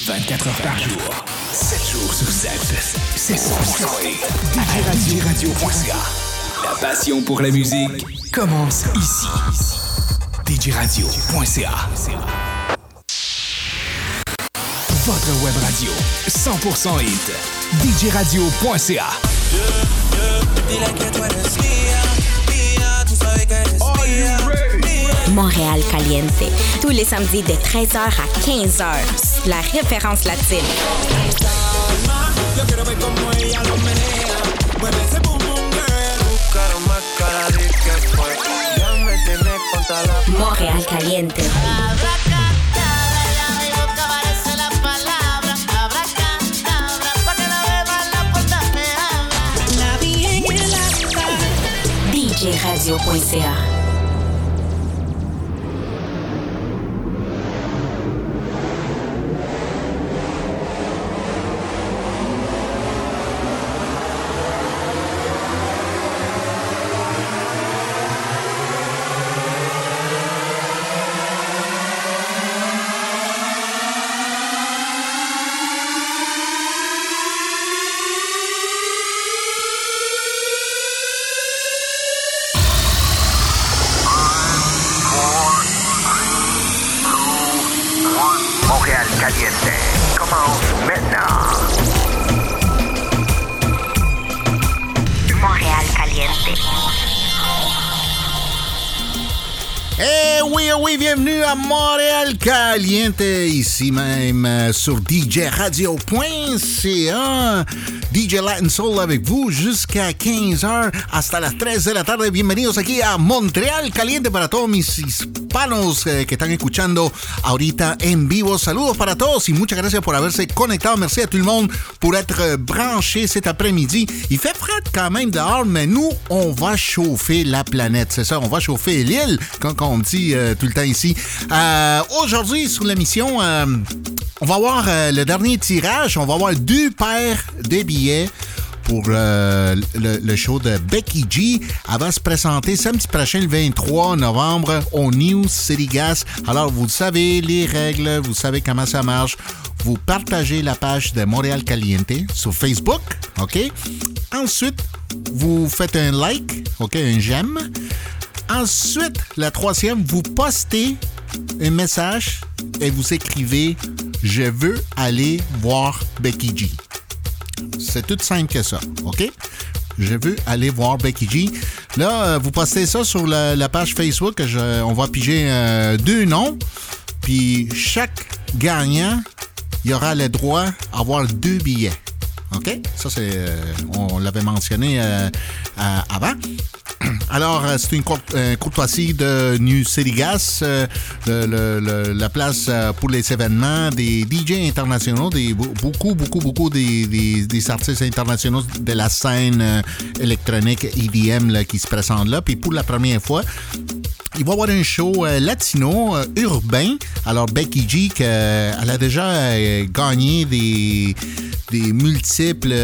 24 heures par jour, 7 jours sur 7. C'est 100% et Radio.ca. La passion pour la musique commence ici. DJRadio.ca. Votre web radio, 100% hit. DJRadio.ca. Montréal Caliente. Tous les samedis de 13h à 15h. La référence latine. Montréal Caliente. DJRadio.ca Caliente, ici même sur djradio.ca. DJ Latin Soul avec vous jusqu'à 15h hasta las 3 de la tarde. Bienvenidos aquí a Montreal Caliente para todos mis hispanos eh, que están escuchando ahorita en vivo. Saludos para todos y muchas gracias por haberse conectado. Merci à tout le monde pour être branché cet après-midi. Il fait frais quand même dehors, mais nous, on va chauffer la planète. C'est ça, on va chauffer l'île, quand on dit euh, tout le temps ici. Euh, Aujourd'hui, sur l'émission, euh, on va voir euh, le dernier tirage. On va voir deux paires de billets pour euh, le, le show de Becky G. Elle va se présenter samedi prochain, le 23 novembre, au New City Gas. Alors, vous savez les règles, vous savez comment ça marche. Vous partagez la page de Montréal Caliente sur Facebook, OK? Ensuite, vous faites un like, OK, un j'aime. Ensuite, la troisième, vous postez un message et vous écrivez Je veux aller voir Becky G. C'est tout simple que ça, OK? Je veux aller voir Becky G. Là, euh, vous postez ça sur la, page Facebook. On va piger euh, deux noms. Puis chaque gagnant, il aura le droit à avoir deux billets. OK? Ça, c'est. euh, on l'avait mentionné avant. Alors, euh, c'est une euh, courtoisie de New City Gas, euh, le- la place euh, pour les événements des DJ internationaux, des, be- beaucoup, beaucoup, beaucoup des, des- artistes internationaux de la scène électronique EDM là, qui se présentent là. Puis pour la première fois, il va y avoir un show latino urbain. Alors, Becky G, elle a déjà gagné des, des multiples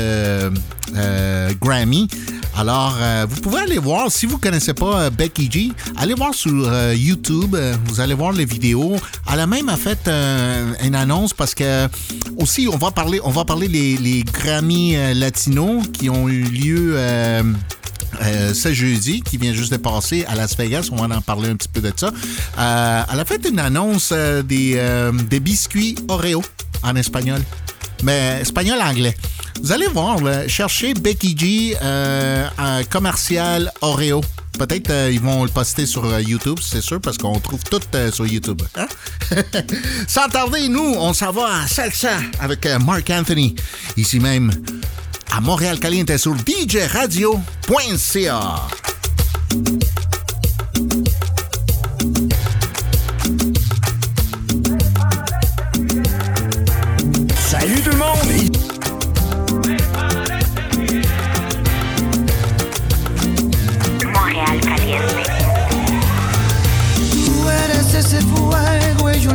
Grammy. Alors, vous pouvez aller voir, si vous ne connaissez pas euh, Becky G, allez voir sur euh, YouTube, euh, vous allez voir les vidéos. Elle a même fait une annonce parce que aussi, on va parler, on va parler les, les Grammy latinos qui ont eu lieu... ce jeudi qui vient juste de passer à Las Vegas. On va en parler un petit peu de ça. Elle a fait une annonce des biscuits Oreo en espagnol, mais espagnol-anglais. Vous allez voir, là, cherchez Becky G euh, un commercial Oreo. Peut-être euh, ils vont le poster sur euh, YouTube, c'est sûr, parce qu'on trouve tout euh, sur YouTube. hein? Sans tarder, nous, on s'en va à Salsa avec Mark Anthony, ici même à Montréal Caliente sur djradio.ca.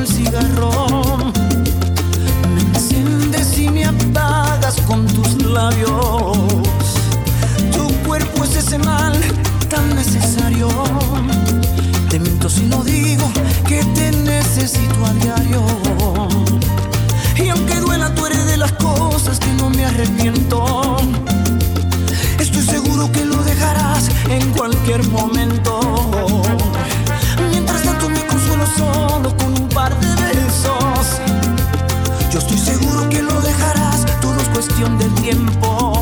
el cigarro. Me enciendes y me apagas con tus labios. Tu cuerpo es ese mal tan necesario. Te miento si no digo que te necesito a diario. Y aunque duela, tú eres de las cosas que no me arrepiento. Estoy seguro que lo dejarás en cualquier momento. Mientras tanto me consuelo solo con un par de besos. Yo estoy seguro que lo dejarás, todo es cuestión de tiempo.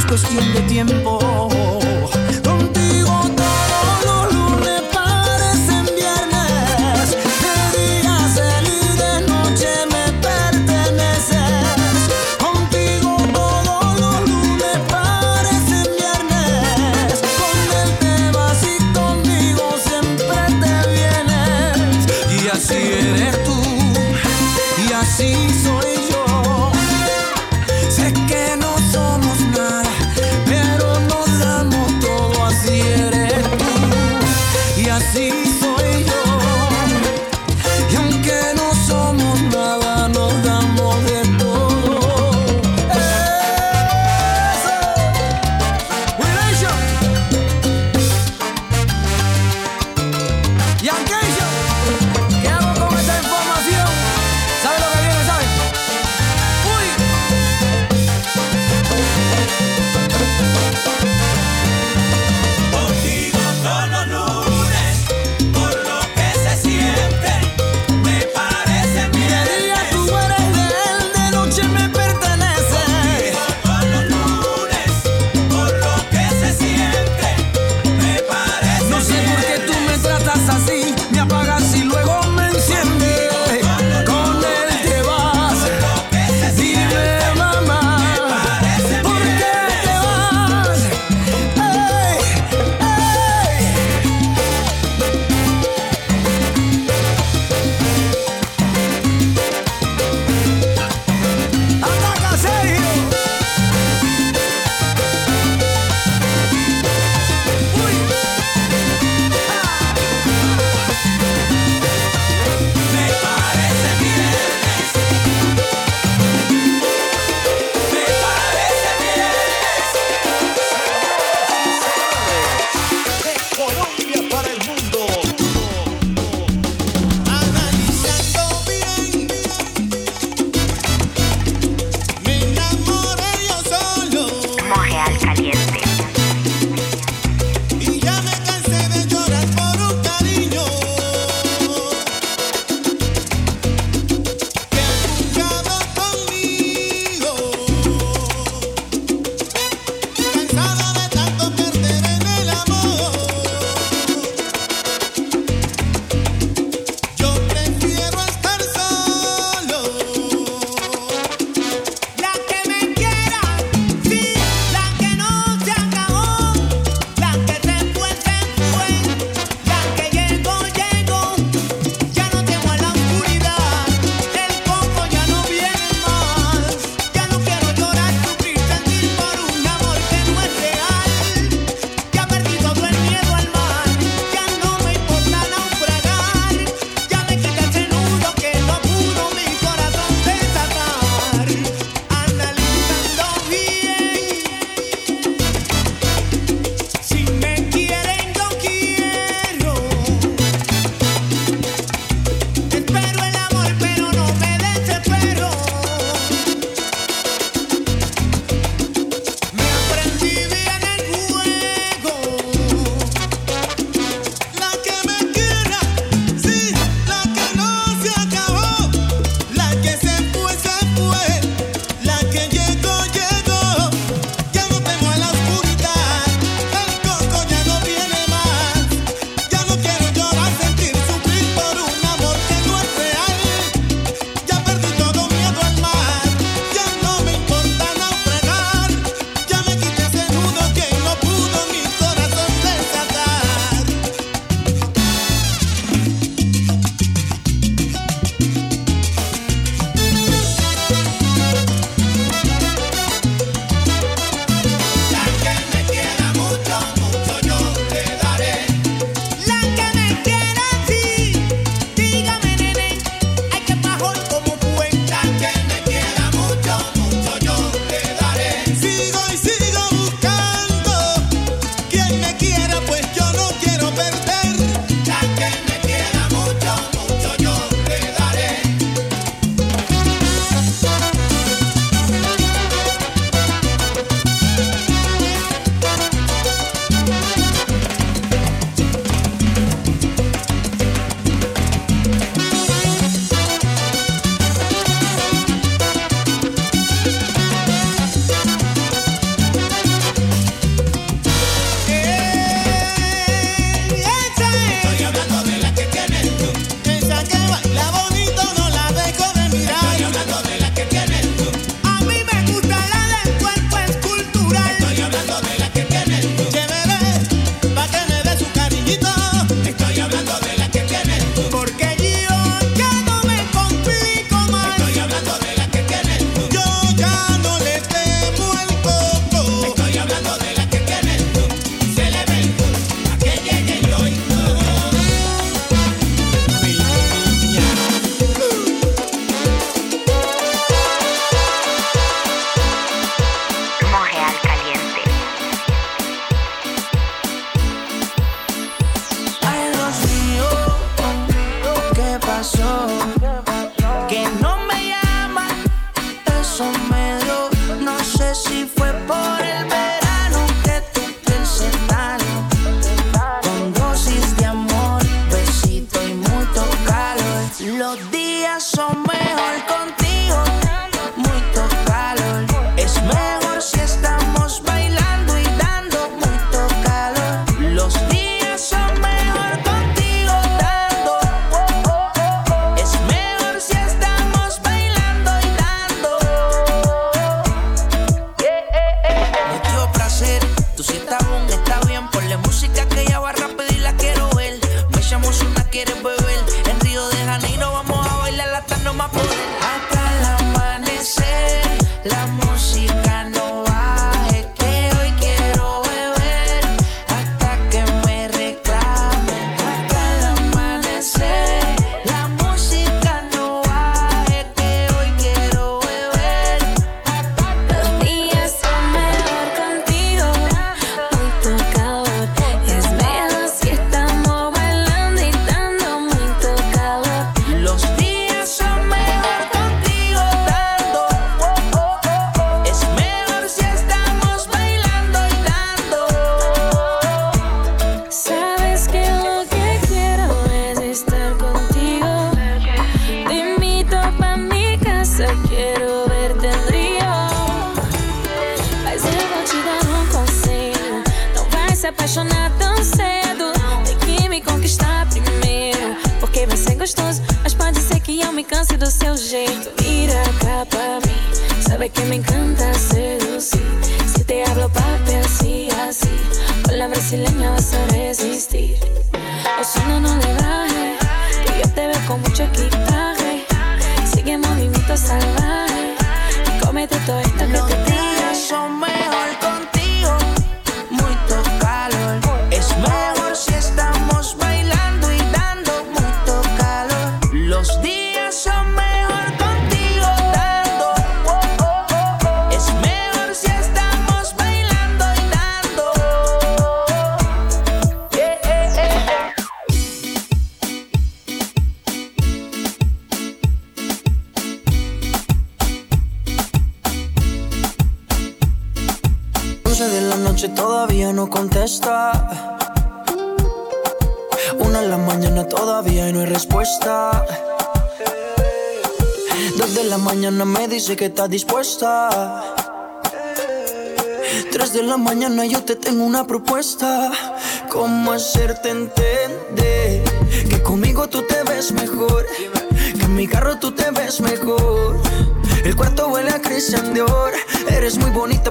es cuestión de tiempo.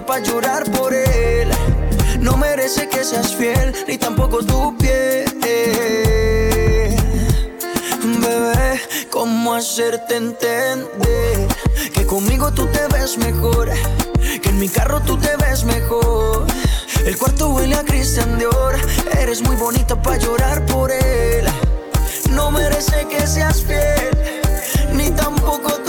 Para llorar por él. No merece que seas fiel, ni tampoco tu piel. Bebé, ¿cómo hacerte entender? Conmigo tú te ves mejor, que en mi carro tú te ves mejor. El cuarto huele a Christian Dior, eres muy bonita para llorar por él. No merece que seas fiel, ni tampoco tu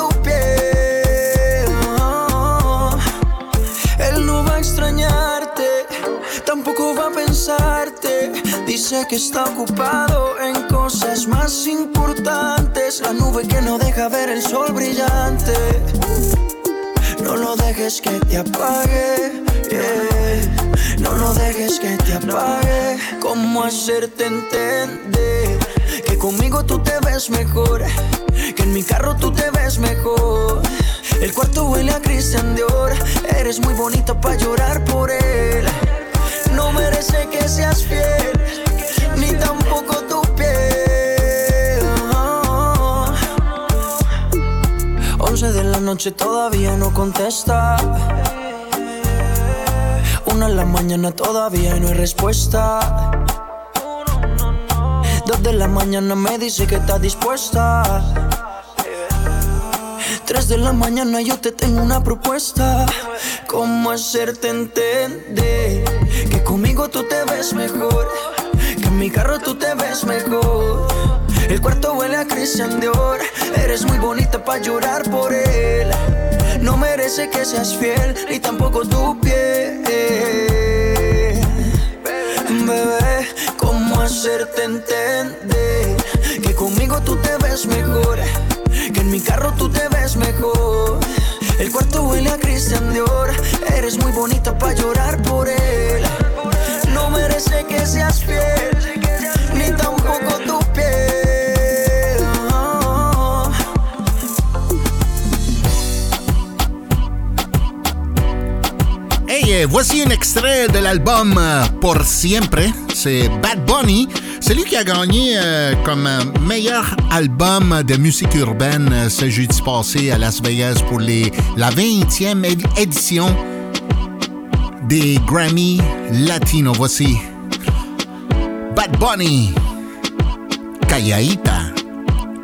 pensarte. Dice que está ocupado en cosas más importantes. La nube que no deja ver el sol brillante. No lo dejes que te apague. No lo dejes que te apague. ¿Cómo hacerte entender? Que conmigo tú te ves mejor. Que en mi carro tú te ves mejor. El cuarto huele a Christian Dior. Eres muy bonita para llorar por él. No merece que seas fiel ni tampoco tu piel. Once de la noche todavía no contesta. Una en la mañana todavía no hay respuesta. Dos de la mañana me dice que está dispuesta. Tres de la mañana yo te tengo una propuesta. ¿Cómo hacerte entender que conmigo tú te ves mejor? en mi carro tú te ves mejor. El cuarto huele a Christian Dior. Eres muy bonita para llorar por él. No merece que seas fiel, ni tampoco tu piel. Bebé, ¿cómo hacerte entender? Que conmigo tú te ves mejor. Que en mi carro tú te ves mejor. El cuarto huele a Christian Dior. Eres muy bonita para llorar por él. No merece que seas fiel, ni tampoco tu piel. Hey, euh, voici un extrait de l'album euh, Pour Siempre. Bad Bunny. C'est lui qui a gagné euh, comme euh, meilleur album de musique urbaine euh, ce jeudi passé à Las Vegas pour les, la 20e éd- édition des Grammy Latino. Voici Bad Bunny. Calladita.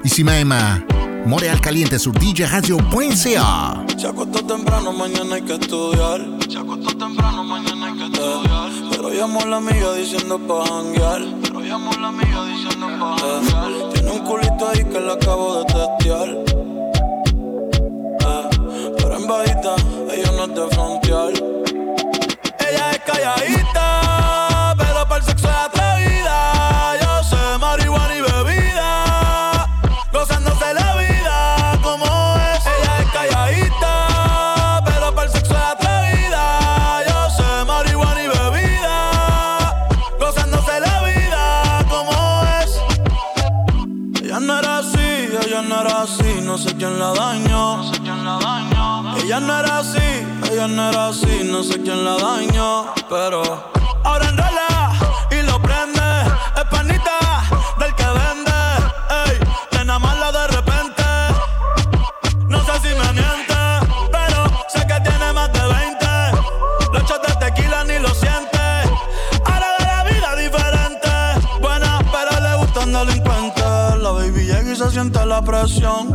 Ici même à Montréal Caliente sur djradio.ca. Se acostó temprano, mañana hay que estudiar. Se acostó temprano, mañana hay que estudiar. pero llamó a la amiga diciendo pa' janguear. La diciendo. Tiene un culito ahí que la acabo de testear. Eh, pero en bajita, ella no es de frontear. Ella es calladita, no sé quién la dañó. Ella no era así, ella no era así, no sé quién la dañó. Pero ahora enrola y lo prende. Es panita del que vende. Ey, nena mala de repente. No sé si me miente, pero sé que tiene más de 20. Los shots de tequila ni lo siente. Ahora de la vida diferente. Buena, pero le gustan delincuentes. La baby llega y se siente la presión.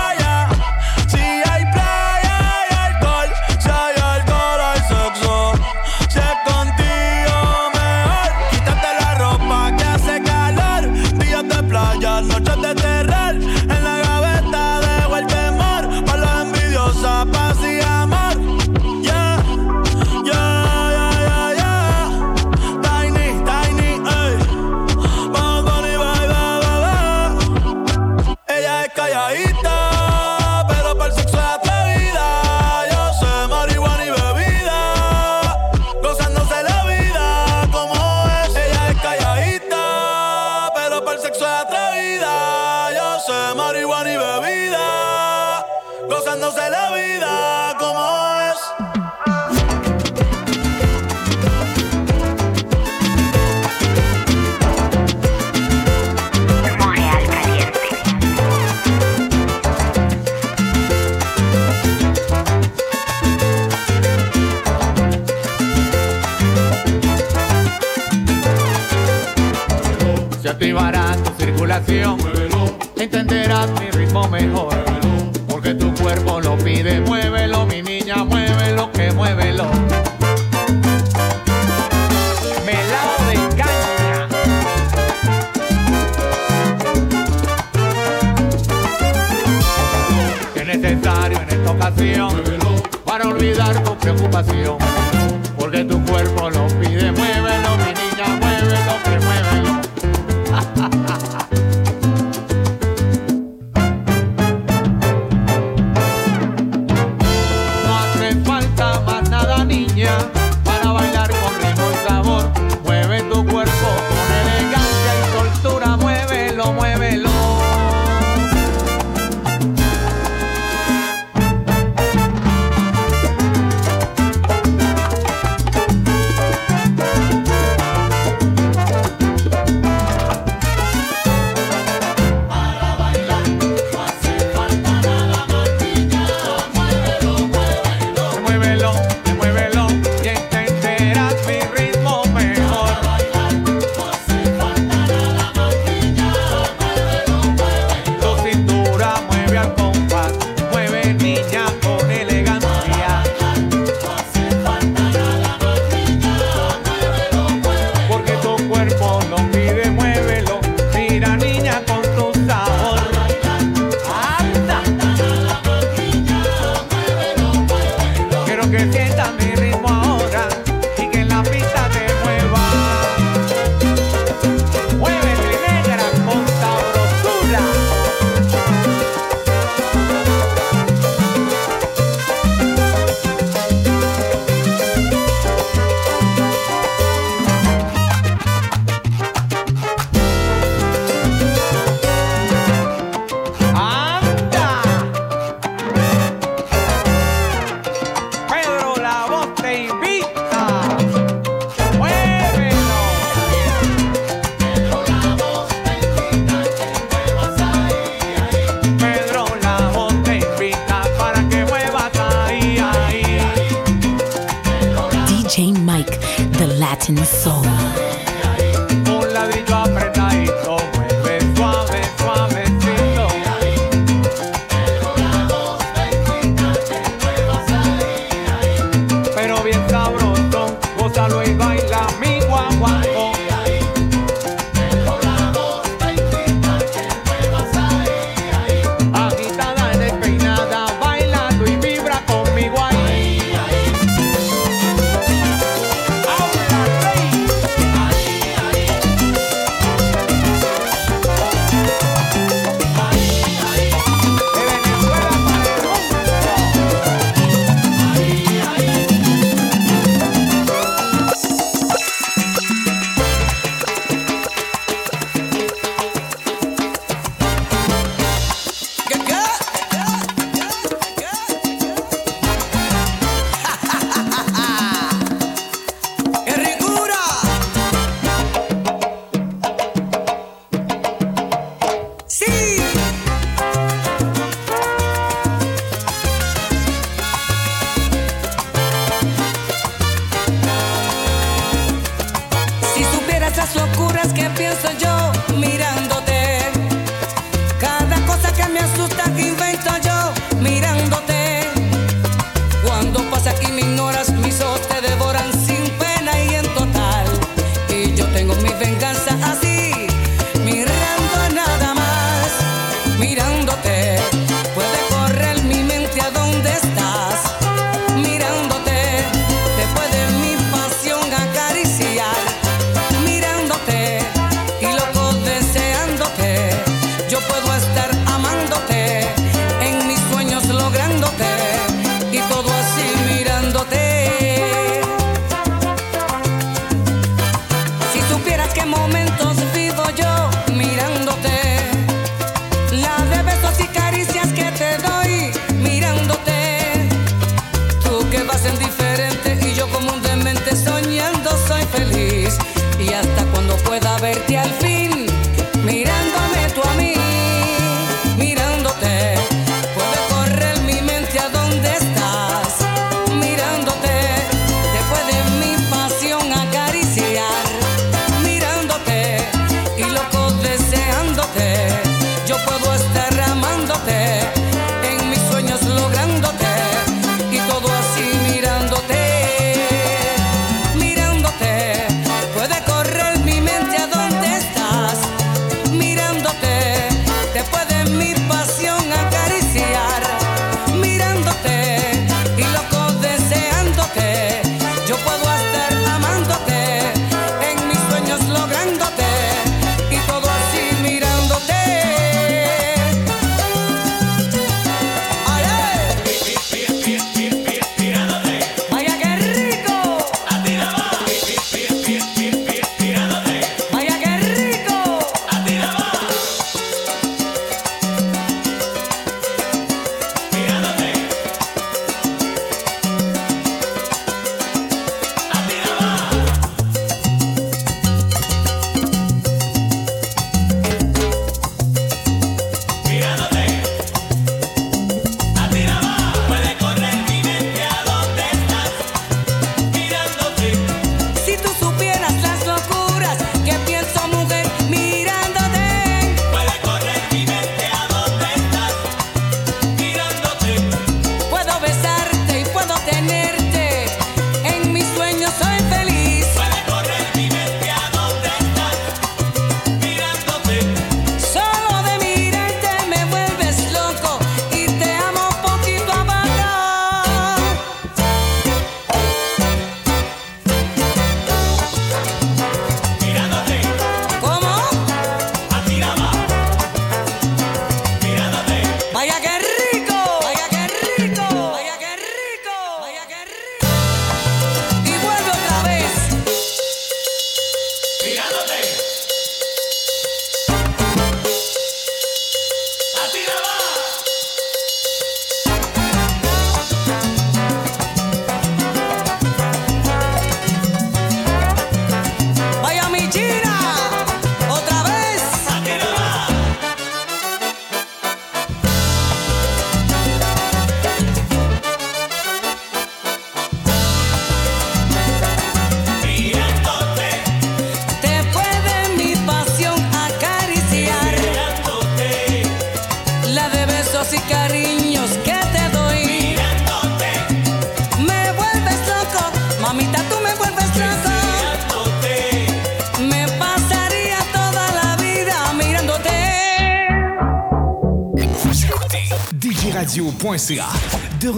Entenderás mi ritmo mejor. Porque tu cuerpo lo pide, muévelo, mi niña, muévelo, que muévelo. Melao de caña. Que es necesario en esta ocasión para olvidar tu preocupación.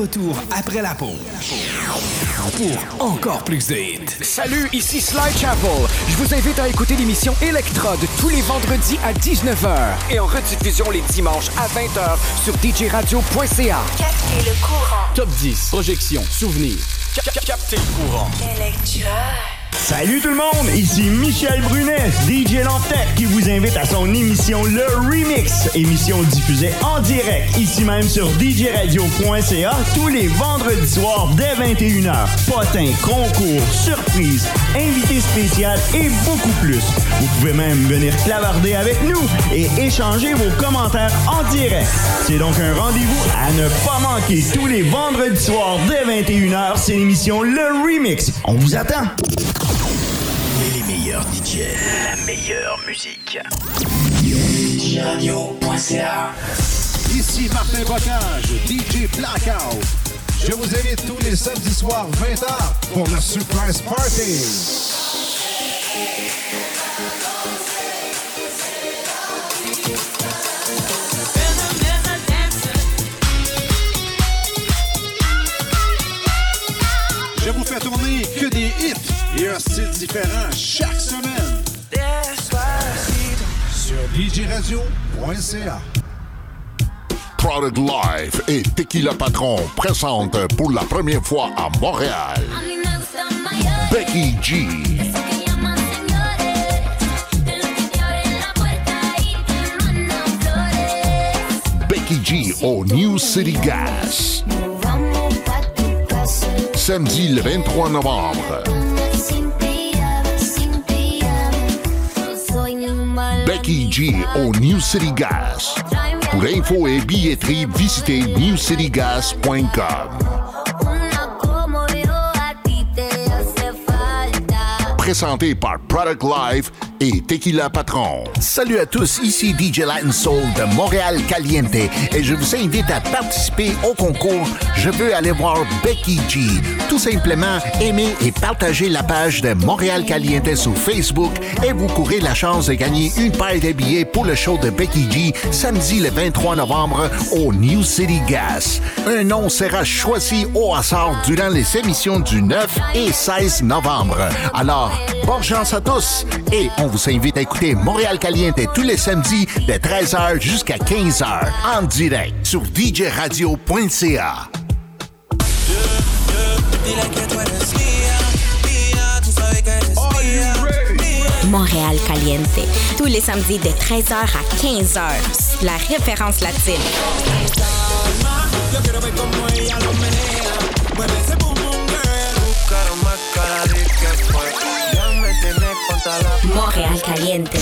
Retour après la pause. Pour encore plus de hits. Salut, ici Sly Chapel. Je vous invite à écouter l'émission Electrode tous les vendredis à 19h et en rediffusion les dimanches à 20h sur djradio.ca. Captez le courant. Top 10, projection, souvenirs. Captez le courant. Electra. Salut tout le monde, ici Michel Brunet, DJ Lantec, qui vous invite à son émission Le Remix, émission diffusée en direct, ici même sur djradio.ca, tous les vendredis soirs dès 21h. Potins, concours, surprises, invités spéciaux et beaucoup plus. Vous pouvez même venir clavarder avec nous et échanger vos commentaires en direct. C'est donc un rendez-vous à ne pas manquer tous les vendredis soirs dès 21h, c'est l'émission Le Remix. On vous attend. La meilleure musique. DJRadio.ca. Ici Martin Bocage, DJ Blackout. Je vous invite tous les samedis soirs 20h pour le Surprise Party. Je vous fais tourner que des hits et un style différent djradio.ca. Product Live et Tequila Patron présentent pour la première fois à Montréal Becky G. Becky G au New City Gas. Samedi le 23 novembre. Becky G au New City Gas. Pour info et billetterie, visitez newcitygas.com. Présenté par Product Live et Tequila Patron. Salut à tous, ici DJ Latin Soul de Montréal Caliente et je vous invite à participer au concours Je veux aller voir Becky G. Tout simplement, aimez et partagez la page de Montréal Caliente sur Facebook et vous courez la chance de gagner une paire de billets pour le show de Becky G samedi le 23 novembre au New City Gas. Un nom sera choisi au hasard durant les émissions du 9 et 16 novembre. Alors, bonne chance à tous et on vous invite à écouter Montréal Caliente tous les samedis de 13h jusqu'à 15h en direct sur djradio.ca. Montréal Caliente. Tous les samedis de 13h à 15h. La référence latine. Montréal Caliente.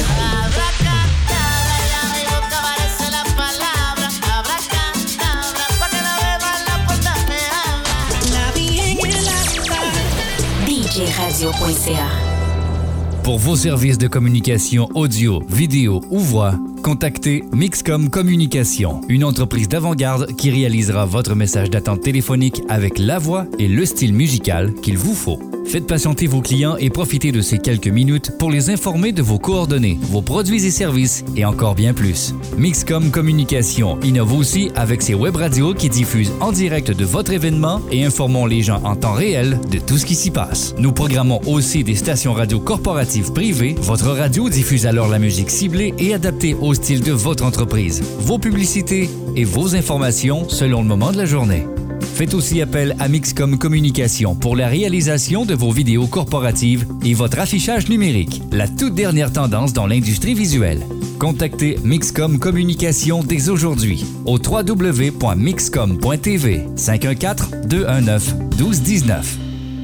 Pour vos services de communication audio, vidéo ou voix, contactez Mixcom Communication, une entreprise d'avant-garde qui réalisera votre message d'attente téléphonique avec la voix et le style musical qu'il vous faut. Faites patienter vos clients et profitez de ces quelques minutes pour les informer de vos coordonnées, vos produits et services et encore bien plus. Mixcom Communication innove aussi avec ses web radios qui diffusent en direct de votre événement et informons les gens en temps réel de tout ce qui s'y passe. Nous programmons aussi des stations radio corporatives privées. Votre radio diffuse alors la musique ciblée et adaptée au style de votre entreprise, vos publicités et vos informations selon le moment de la journée. Faites aussi appel à Mixcom Communication pour la réalisation de vos vidéos corporatives et votre affichage numérique, la toute dernière tendance dans l'industrie visuelle. Contactez Mixcom Communication dès aujourd'hui au www.mixcom.tv 514-219-1219.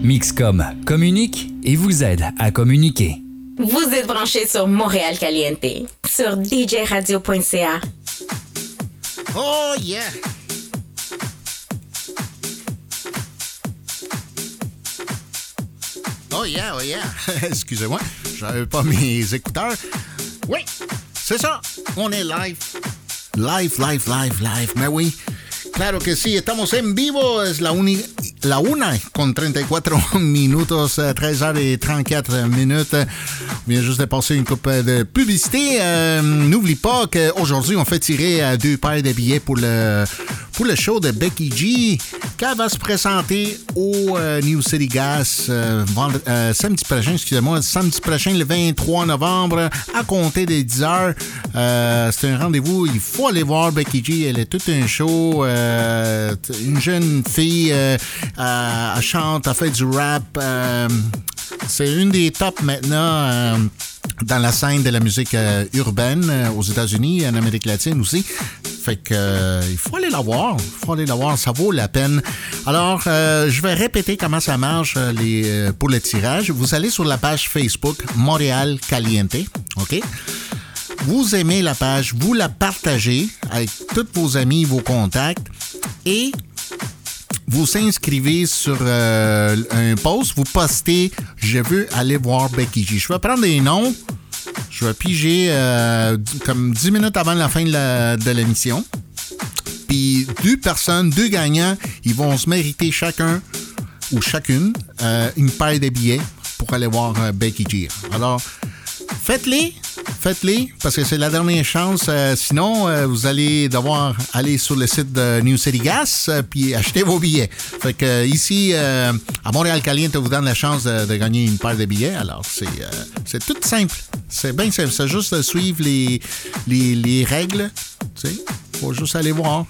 Mixcom communique et vous aide à communiquer. Vous êtes branchés sur Montréal Caliente sur djradio.ca. Oh yeah! Oh yeah, oh yeah. Excusez-moi, j'avais pas mes écouteurs. Oui, c'est ça, on est live. Live, live, live, live. Mais oui. Claro que sí, estamos en vivo, es la, uni, la una con 34 minutos, 13 heures et 34 minutes. On vient juste de passer une coupe de publicité. Euh, N'oublie pas qu'aujourd'hui, on fait tirer euh, deux paires de billets pour le, pour le show de Becky G, qui va se présenter au euh, New City Gas euh, euh, samedi prochain, excusez-moi, samedi prochain, le 23 novembre, à compter des 10 heures. C'est un rendez-vous, il faut aller voir Becky G, elle est tout un show. Une jeune fille, elle chante, elle fait du rap. C'est une des tops maintenant euh, dans la scène de la musique euh, urbaine euh, aux États-Unis, en Amérique latine aussi. Fait que il faut aller la voir. Il faut aller la voir, ça vaut la peine. Alors, je vais répéter comment ça marche pour le tirage. Vous allez sur la page Facebook Montréal Caliente, OK? Vous aimez la page, vous la partagez avec tous vos amis, vos contacts et vous inscrivez sur euh, un post, vous postez Je veux aller voir Becky G. Je vais prendre des noms, je vais piger euh, comme 10 minutes avant la fin de l'émission. Puis deux personnes, deux gagnants, ils vont se mériter chacun ou chacune euh, une paire de billets pour aller voir Becky G. Alors, faites-les, faites-les, parce que c'est la dernière chance. Euh, sinon, euh, vous allez devoir aller sur le site de New City Gas euh, puis acheter vos billets. Fait que euh, ici, à Montréal Caliente, vous donne la chance de, gagner une paire de billets. Alors, c'est tout simple. C'est bien simple. C'est juste suivre les, les, les règles. Tu sais, faut juste aller voir.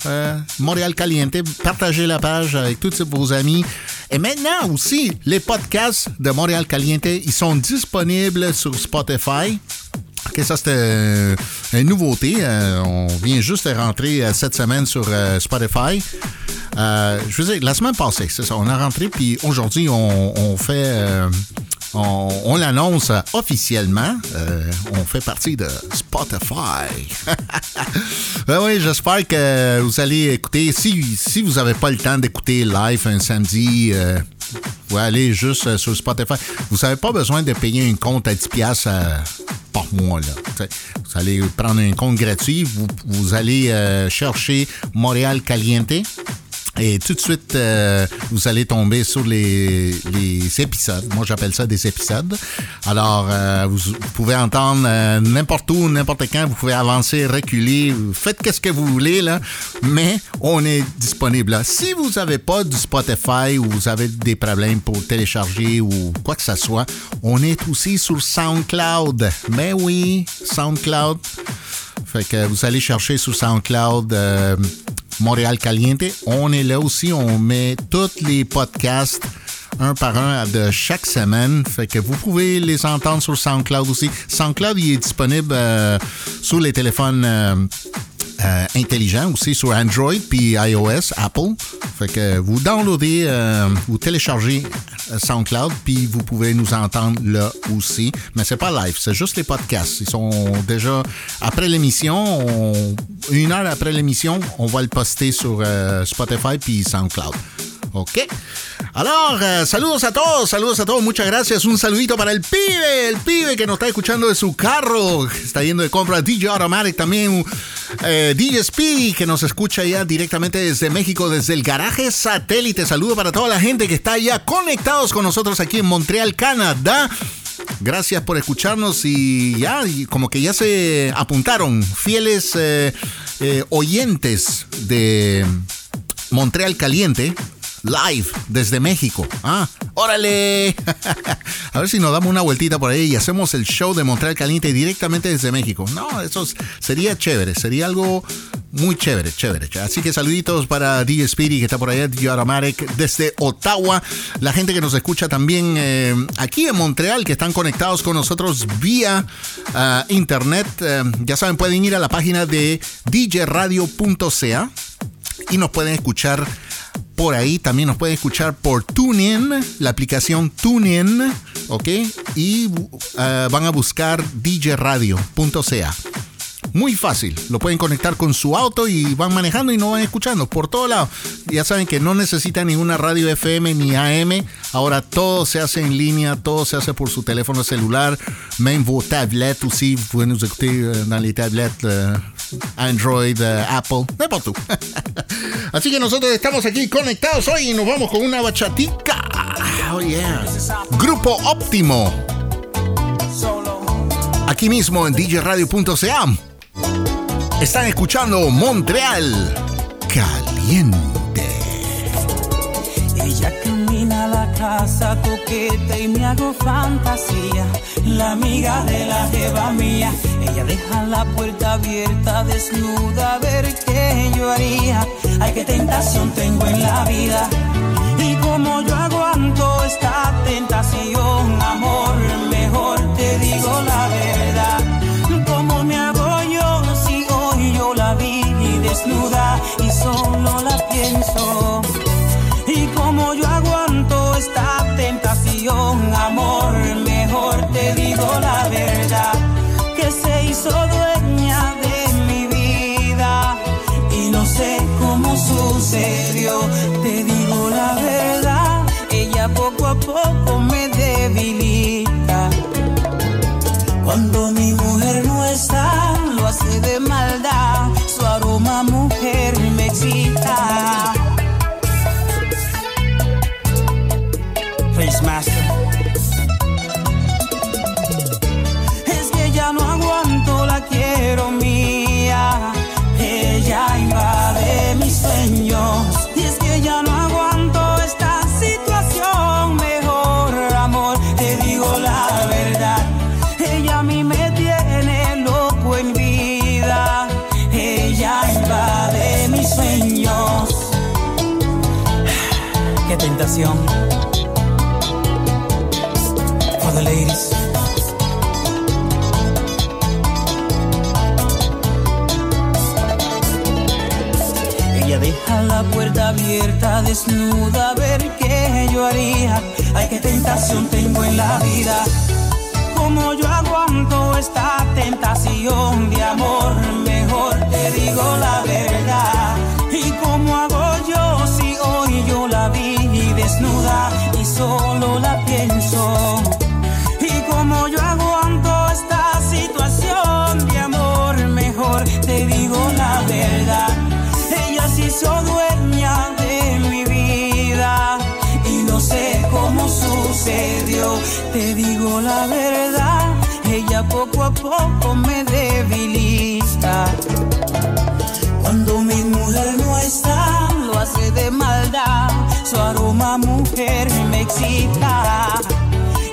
Montréal Caliente, partagez la page avec tous vos amis. Et maintenant aussi, les podcasts de Montréal Caliente, ils sont disponibles sur Spotify. OK, ça, c'est euh, une nouveauté. Euh, on vient juste de rentrer euh, cette semaine sur Spotify. Je veux dire, la semaine passée, c'est ça. On a rentré, puis aujourd'hui, on fait. Euh, on, on l'annonce officiellement. Euh, on fait partie de Spotify. Ben oui, j'espère que vous allez écouter. Si, vous n'avez pas le temps d'écouter live un samedi, euh, vous pouvez aller juste euh, sur Spotify. Vous n'avez pas besoin de payer un compte à 10$ piastres, euh, par mois. Vous allez prendre un compte gratuit, vous, allez euh, chercher Montréal Caliente. Et tout de suite, euh, vous allez tomber sur les, les épisodes. Moi, j'appelle ça des épisodes. Alors, euh, vous, pouvez entendre euh, n'importe où, n'importe quand. Vous pouvez avancer, reculer. Faites qu'est-ce que vous voulez, là. Mais on est disponible là. Si vous n'avez pas du Spotify ou vous avez des problèmes pour télécharger ou quoi que ce soit, on est aussi sur SoundCloud. Mais oui, SoundCloud. Fait que vous allez chercher sur SoundCloud euh, Montréal Caliente. On est là aussi, on met tous les podcasts un par un de chaque semaine. Fait que vous pouvez les entendre sur SoundCloud aussi. SoundCloud, il est disponible euh, sur les téléphones euh, euh, intelligents aussi, sur Android puis iOS, Apple. Fait que vous downloadez, euh, vous téléchargez euh, SoundCloud puis vous pouvez nous entendre là aussi. Mais c'est pas live, c'est juste les podcasts. Ils sont déjà après l'émission, on- une heure après l'émission, on va le poster sur euh, Spotify puis SoundCloud. Ok. Alors, eh, saludos a todos, saludos a todos, muchas gracias. Un saludito para el pibe, el pibe que nos está escuchando de su carro, está yendo de compra. DJ Automatic también, eh, DJ Speedy que nos escucha ya directamente desde México, desde el garaje satélite. Saludo para toda la gente que está ya conectados con nosotros aquí en Montreal, Canadá. Gracias por escucharnos y ya, como que ya se apuntaron fieles eh, eh, oyentes de Montreal Caliente, live desde México. Ah, órale. A ver si nos damos una vueltita por ahí y hacemos el show de Montreal Caliente directamente desde México. No, eso es- sería chévere, sería algo muy chévere, chévere. Así que saluditos para DJ Speedy que está por allá, DJ desde Ottawa. La gente que nos escucha también eh, aquí en Montreal, que están conectados con nosotros vía ah, internet. Eh, ya saben, pueden ir a la página de djradio.ca y nos pueden escuchar por ahí. También nos pueden escuchar por TuneIn, la aplicación TuneIn, ¿ok? Y uh, van a buscar djradio.ca. Muy fácil. Lo pueden conectar con su auto y van manejando y no van escuchando por todo lado. Ya saben que no necesitan ninguna radio FM ni AM. Ahora todo se hace en línea, todo se hace por su teléfono celular, même vos tablettes aussi. Vous pouvez nous écouter dans les tablettes euh, Android, euh, Apple, n'importe où. Así que nosotros estamos aquí conectados hoy y nos vamos con una bachatica. Oh yeah. Grupo Óptimo. Aquí mismo en djradio.ca. Están escuchando Montreal Caliente. Ella camina a la casa coqueta y me hago fantasía. La amiga de la jeva mía. Ella deja la puerta abierta, desnuda, a ver qué yo haría. Ay, qué tentación tengo en la vida. Y como yo aguanto esta tentación, amor, mejor te digo la Y como yo aguanto esta tentación, amor, mejor te digo la verdad. Que se hizo dueña de mi vida y no sé cómo sucedió. Te digo la verdad, ella poco a poco me debilita. Desnuda, a ver qué yo haría. Ay, qué tentación tengo en la vida. Como yo aguanto esta tentación de amor, mejor te digo la verdad. Y cómo hago yo si hoy yo la vi desnuda y solo la pienso.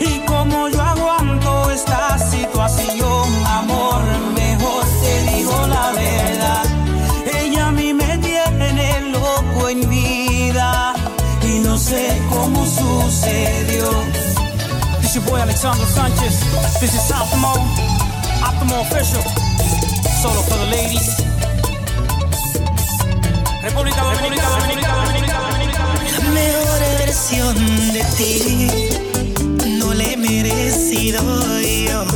Y como yo aguanto esta situación, amor, mejor te digo la verdad. Ella a mí me tiene loco en vida y no sé cómo sucedió. This your boy Alexander Sanchez. This is Optimo, Optimo Official. Solo for the ladies. República Dominicana, mejor versión de ti no le he merecido yo.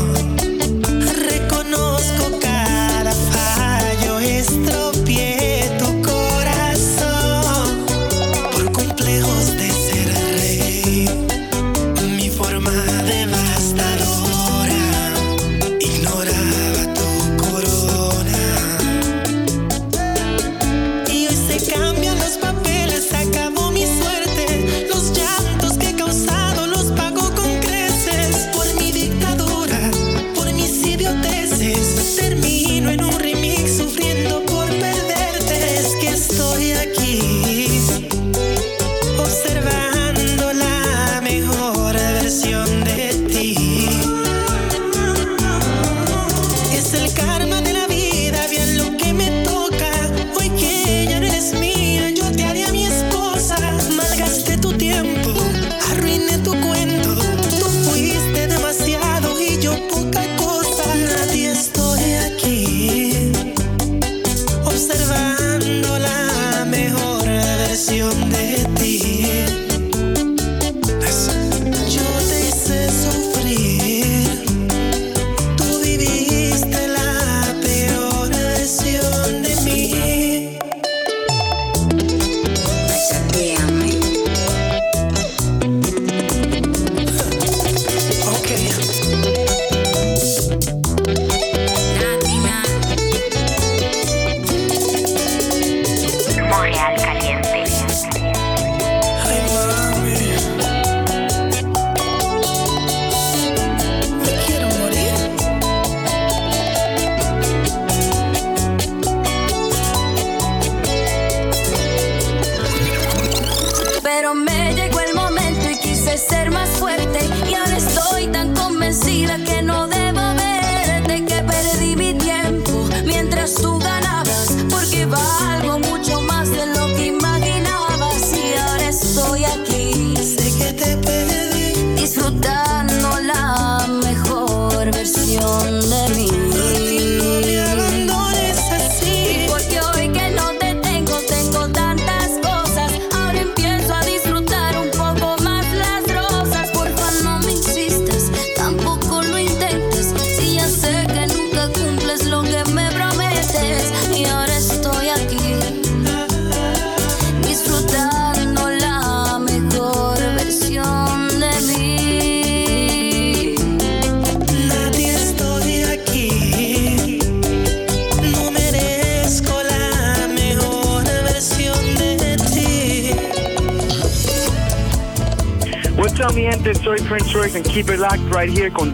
Right here con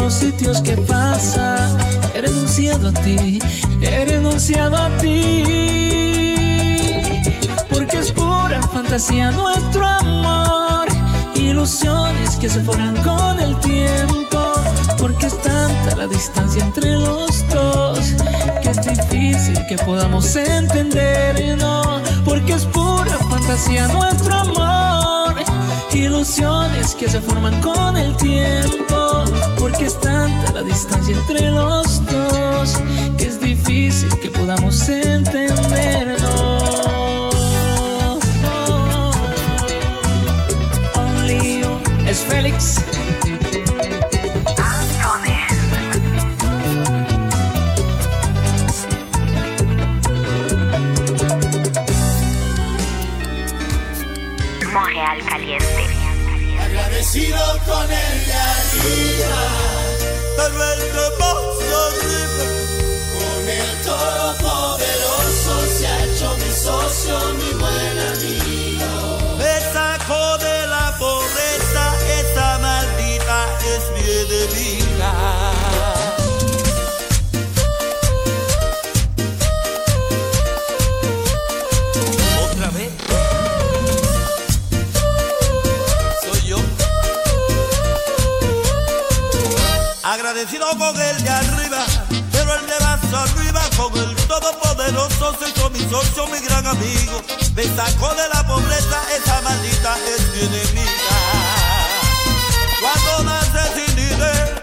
los sitios que pasa. He renunciado a ti, he renunciado a ti, porque es pura fantasía nuestro amor. Ilusiones que se forman con el tiempo, porque es tanta la distancia entre los dos, que es difícil que podamos entendernos, porque es pura fantasía nuestro amor, ilusiones que se forman con el tiempo, porque es tanta la distancia entre los dos, que es difícil que podamos entendernos. Only you es Félix. Agradecido con el de arriba, se hizo mi socio, mi gran amigo. Me sacó de la pobreza, esa maldita es mi enemiga. Cuando nace sin dinero,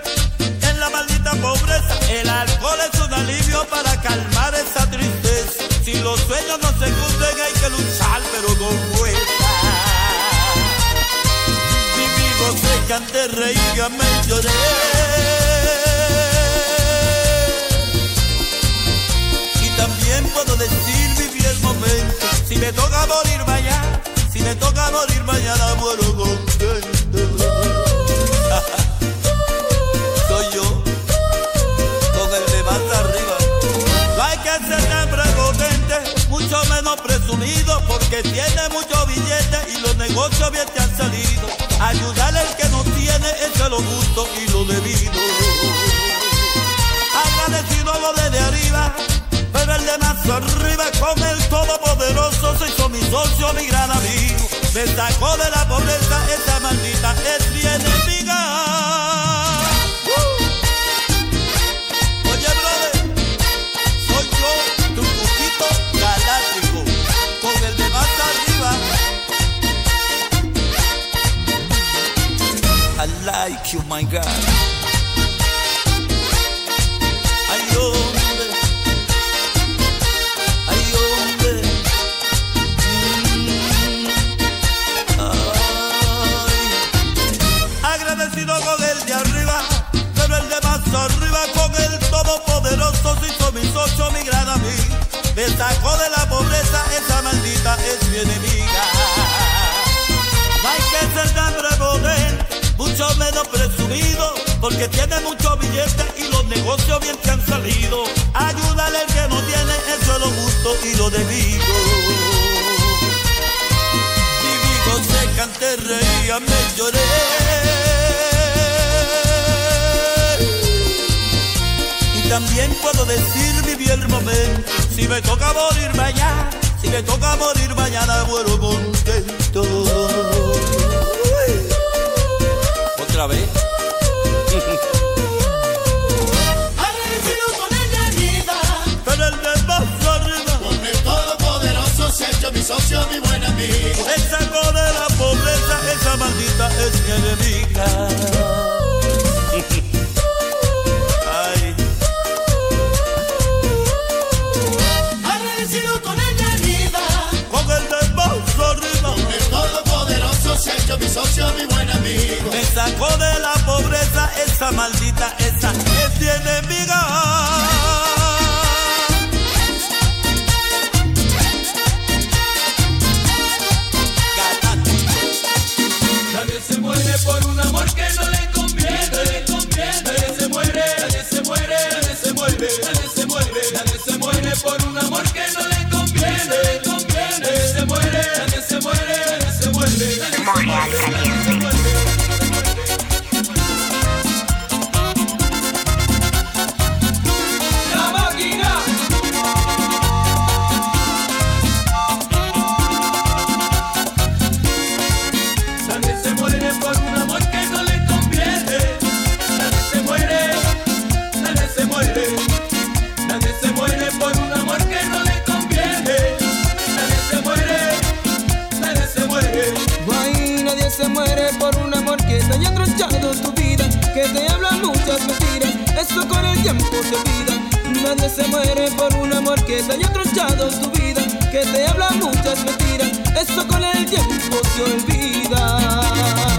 en la maldita pobreza, el alcohol es un alivio para calmar esa tristeza. Si los sueños no se cumplen hay que luchar, pero con fuerza. Vivimos de canté, reír, me lloré. Puedo decir, viví el momento. Si me toca morir mañana, si me toca morir mañana, muero contento. Soy yo, con el de más arriba. No hay que ser tan prepotente, mucho menos presumido, porque tiene mucho billete y los negocios bien te han salido. Ayudarle al que no tiene, es lo justo y lo debido. Agradecido lo de arriba, con el todopoderoso se hizo mi socio, mi gran amigo. Me sacó de la pobreza, esa maldita es mi enemiga. Uh. Oye, brother, soy yo, tu cuquito galáctico, con el de más arriba. I like you, my God. hizo migrar a mí, me sacó de la pobreza, esa maldita es mi enemiga. Hay que ser tan prepotente, mucho menos presumido, porque tiene mucho billete y los negocios bien te han salido. Ayúdale al que no tiene, eso es lo justo y lo debido. Si digo, se canté, reía, me lloré. también puedo decir viví el momento. Si me toca morir mañana, si me toca morir mañana, vuelo contento. Otra vez. mi socio, mi buen amigo. Esa de la pobreza, esa maldita es mi enemiga. socio, mi buen amigo. Me sacó de la pobreza esa maldita, esa es mi enemiga. muchas mentiras, eso con el tiempo se olvida. Nadie se muere por un amor que dañó tronchado tu vida, que te habla muchas mentiras, eso con el tiempo se olvida.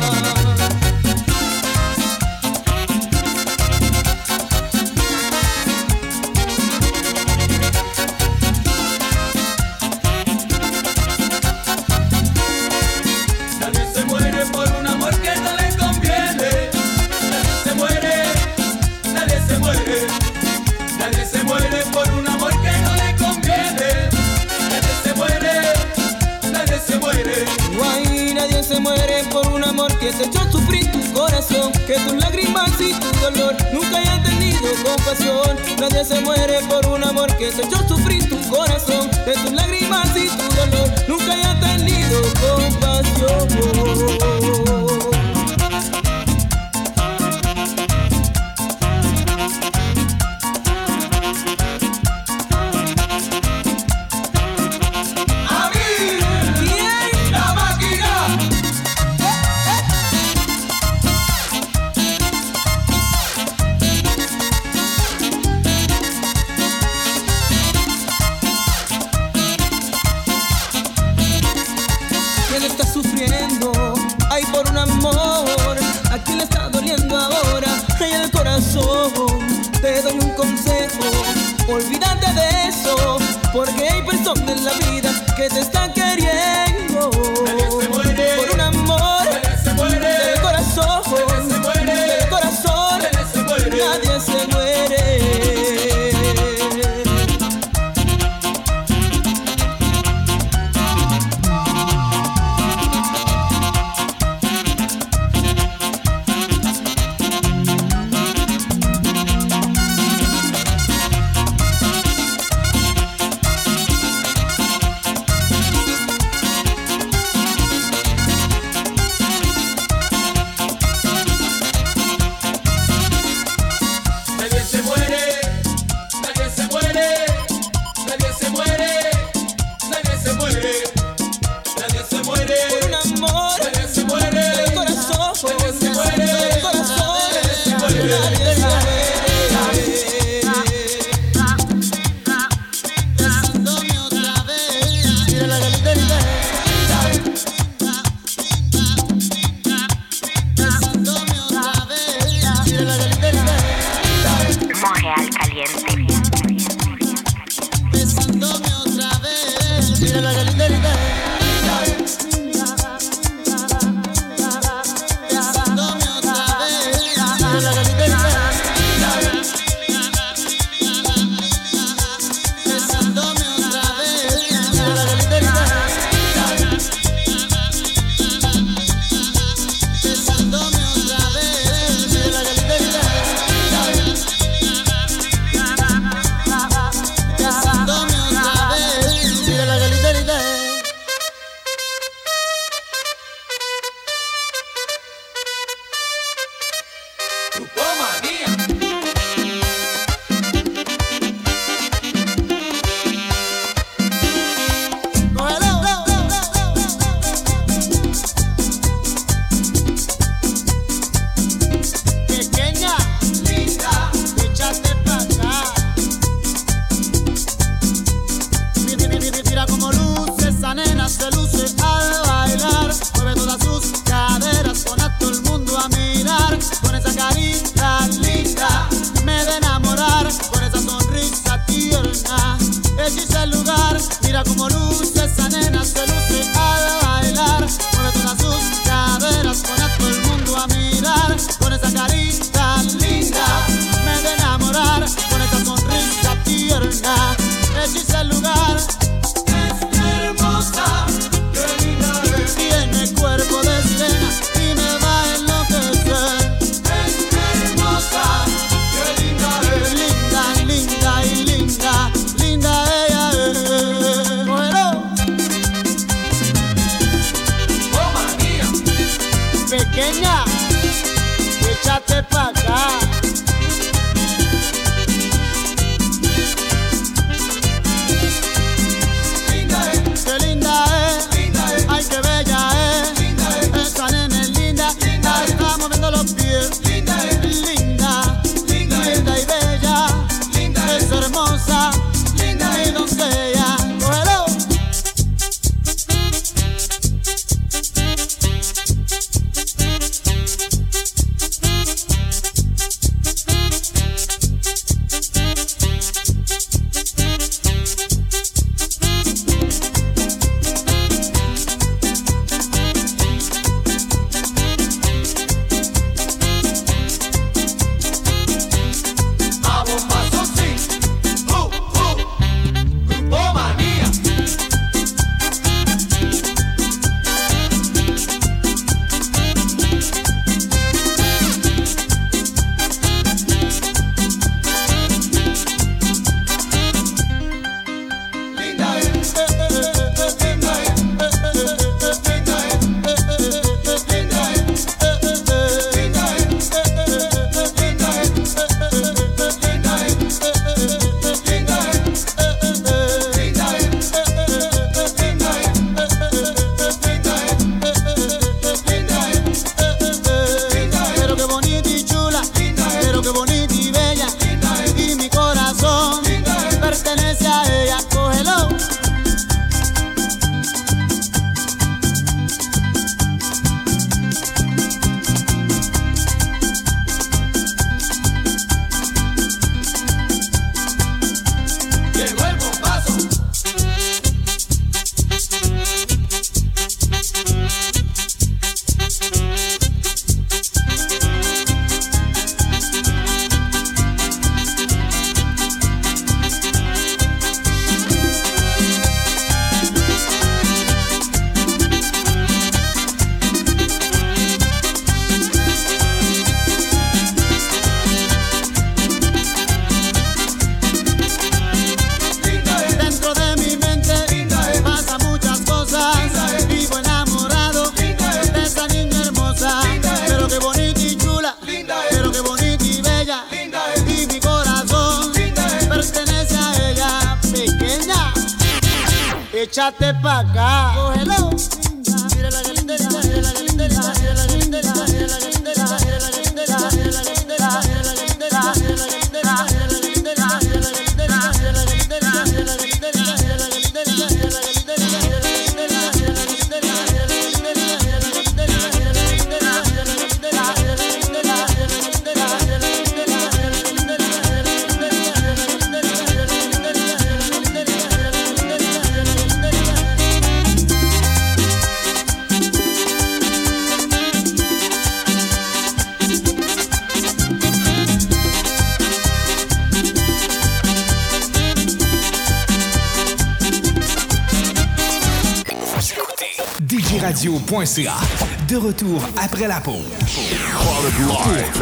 retour après la pause.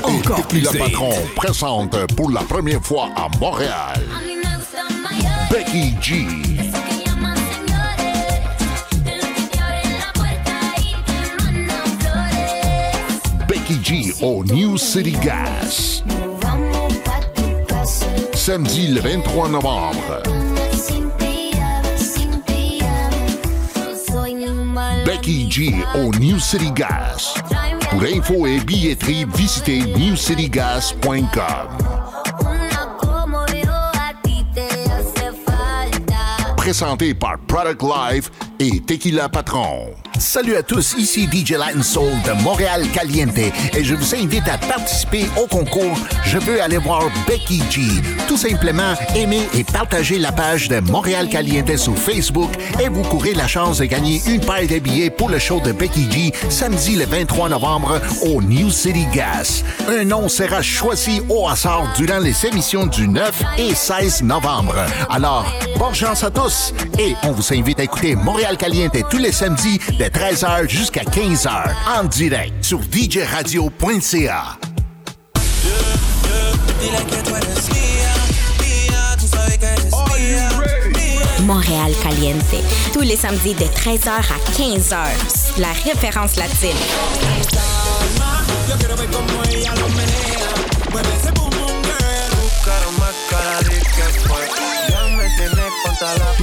Pour encore et plus Patron présente pour la première fois à Montréal Becky G. Becky G au New City Gas. Samedi le 23 novembre. Becky G au New City Gas. Pour info et billetterie, visitez newcitygas.com. Présenté par Product Live et Tequila Patron. Salut à tous, ici DJ Latin Soul de Montréal Caliente et je vous invite à participer au concours Je veux aller voir Becky G. Tout simplement, aimez et partagez la page de Montréal Caliente sur Facebook et vous courez la chance de gagner une paire de billets pour le show de Becky G samedi le 23 novembre au New City Gas. Un nom sera choisi au hasard durant les émissions du 9 et 16 novembre. Alors, bonne chance à tous et on vous invite à écouter Montréal Caliente tous les samedis de 13h jusqu'à 15h en direct sur djradio.ca. Montréal Caliente. Tous les samedis de 13h à 15h. La référence latine.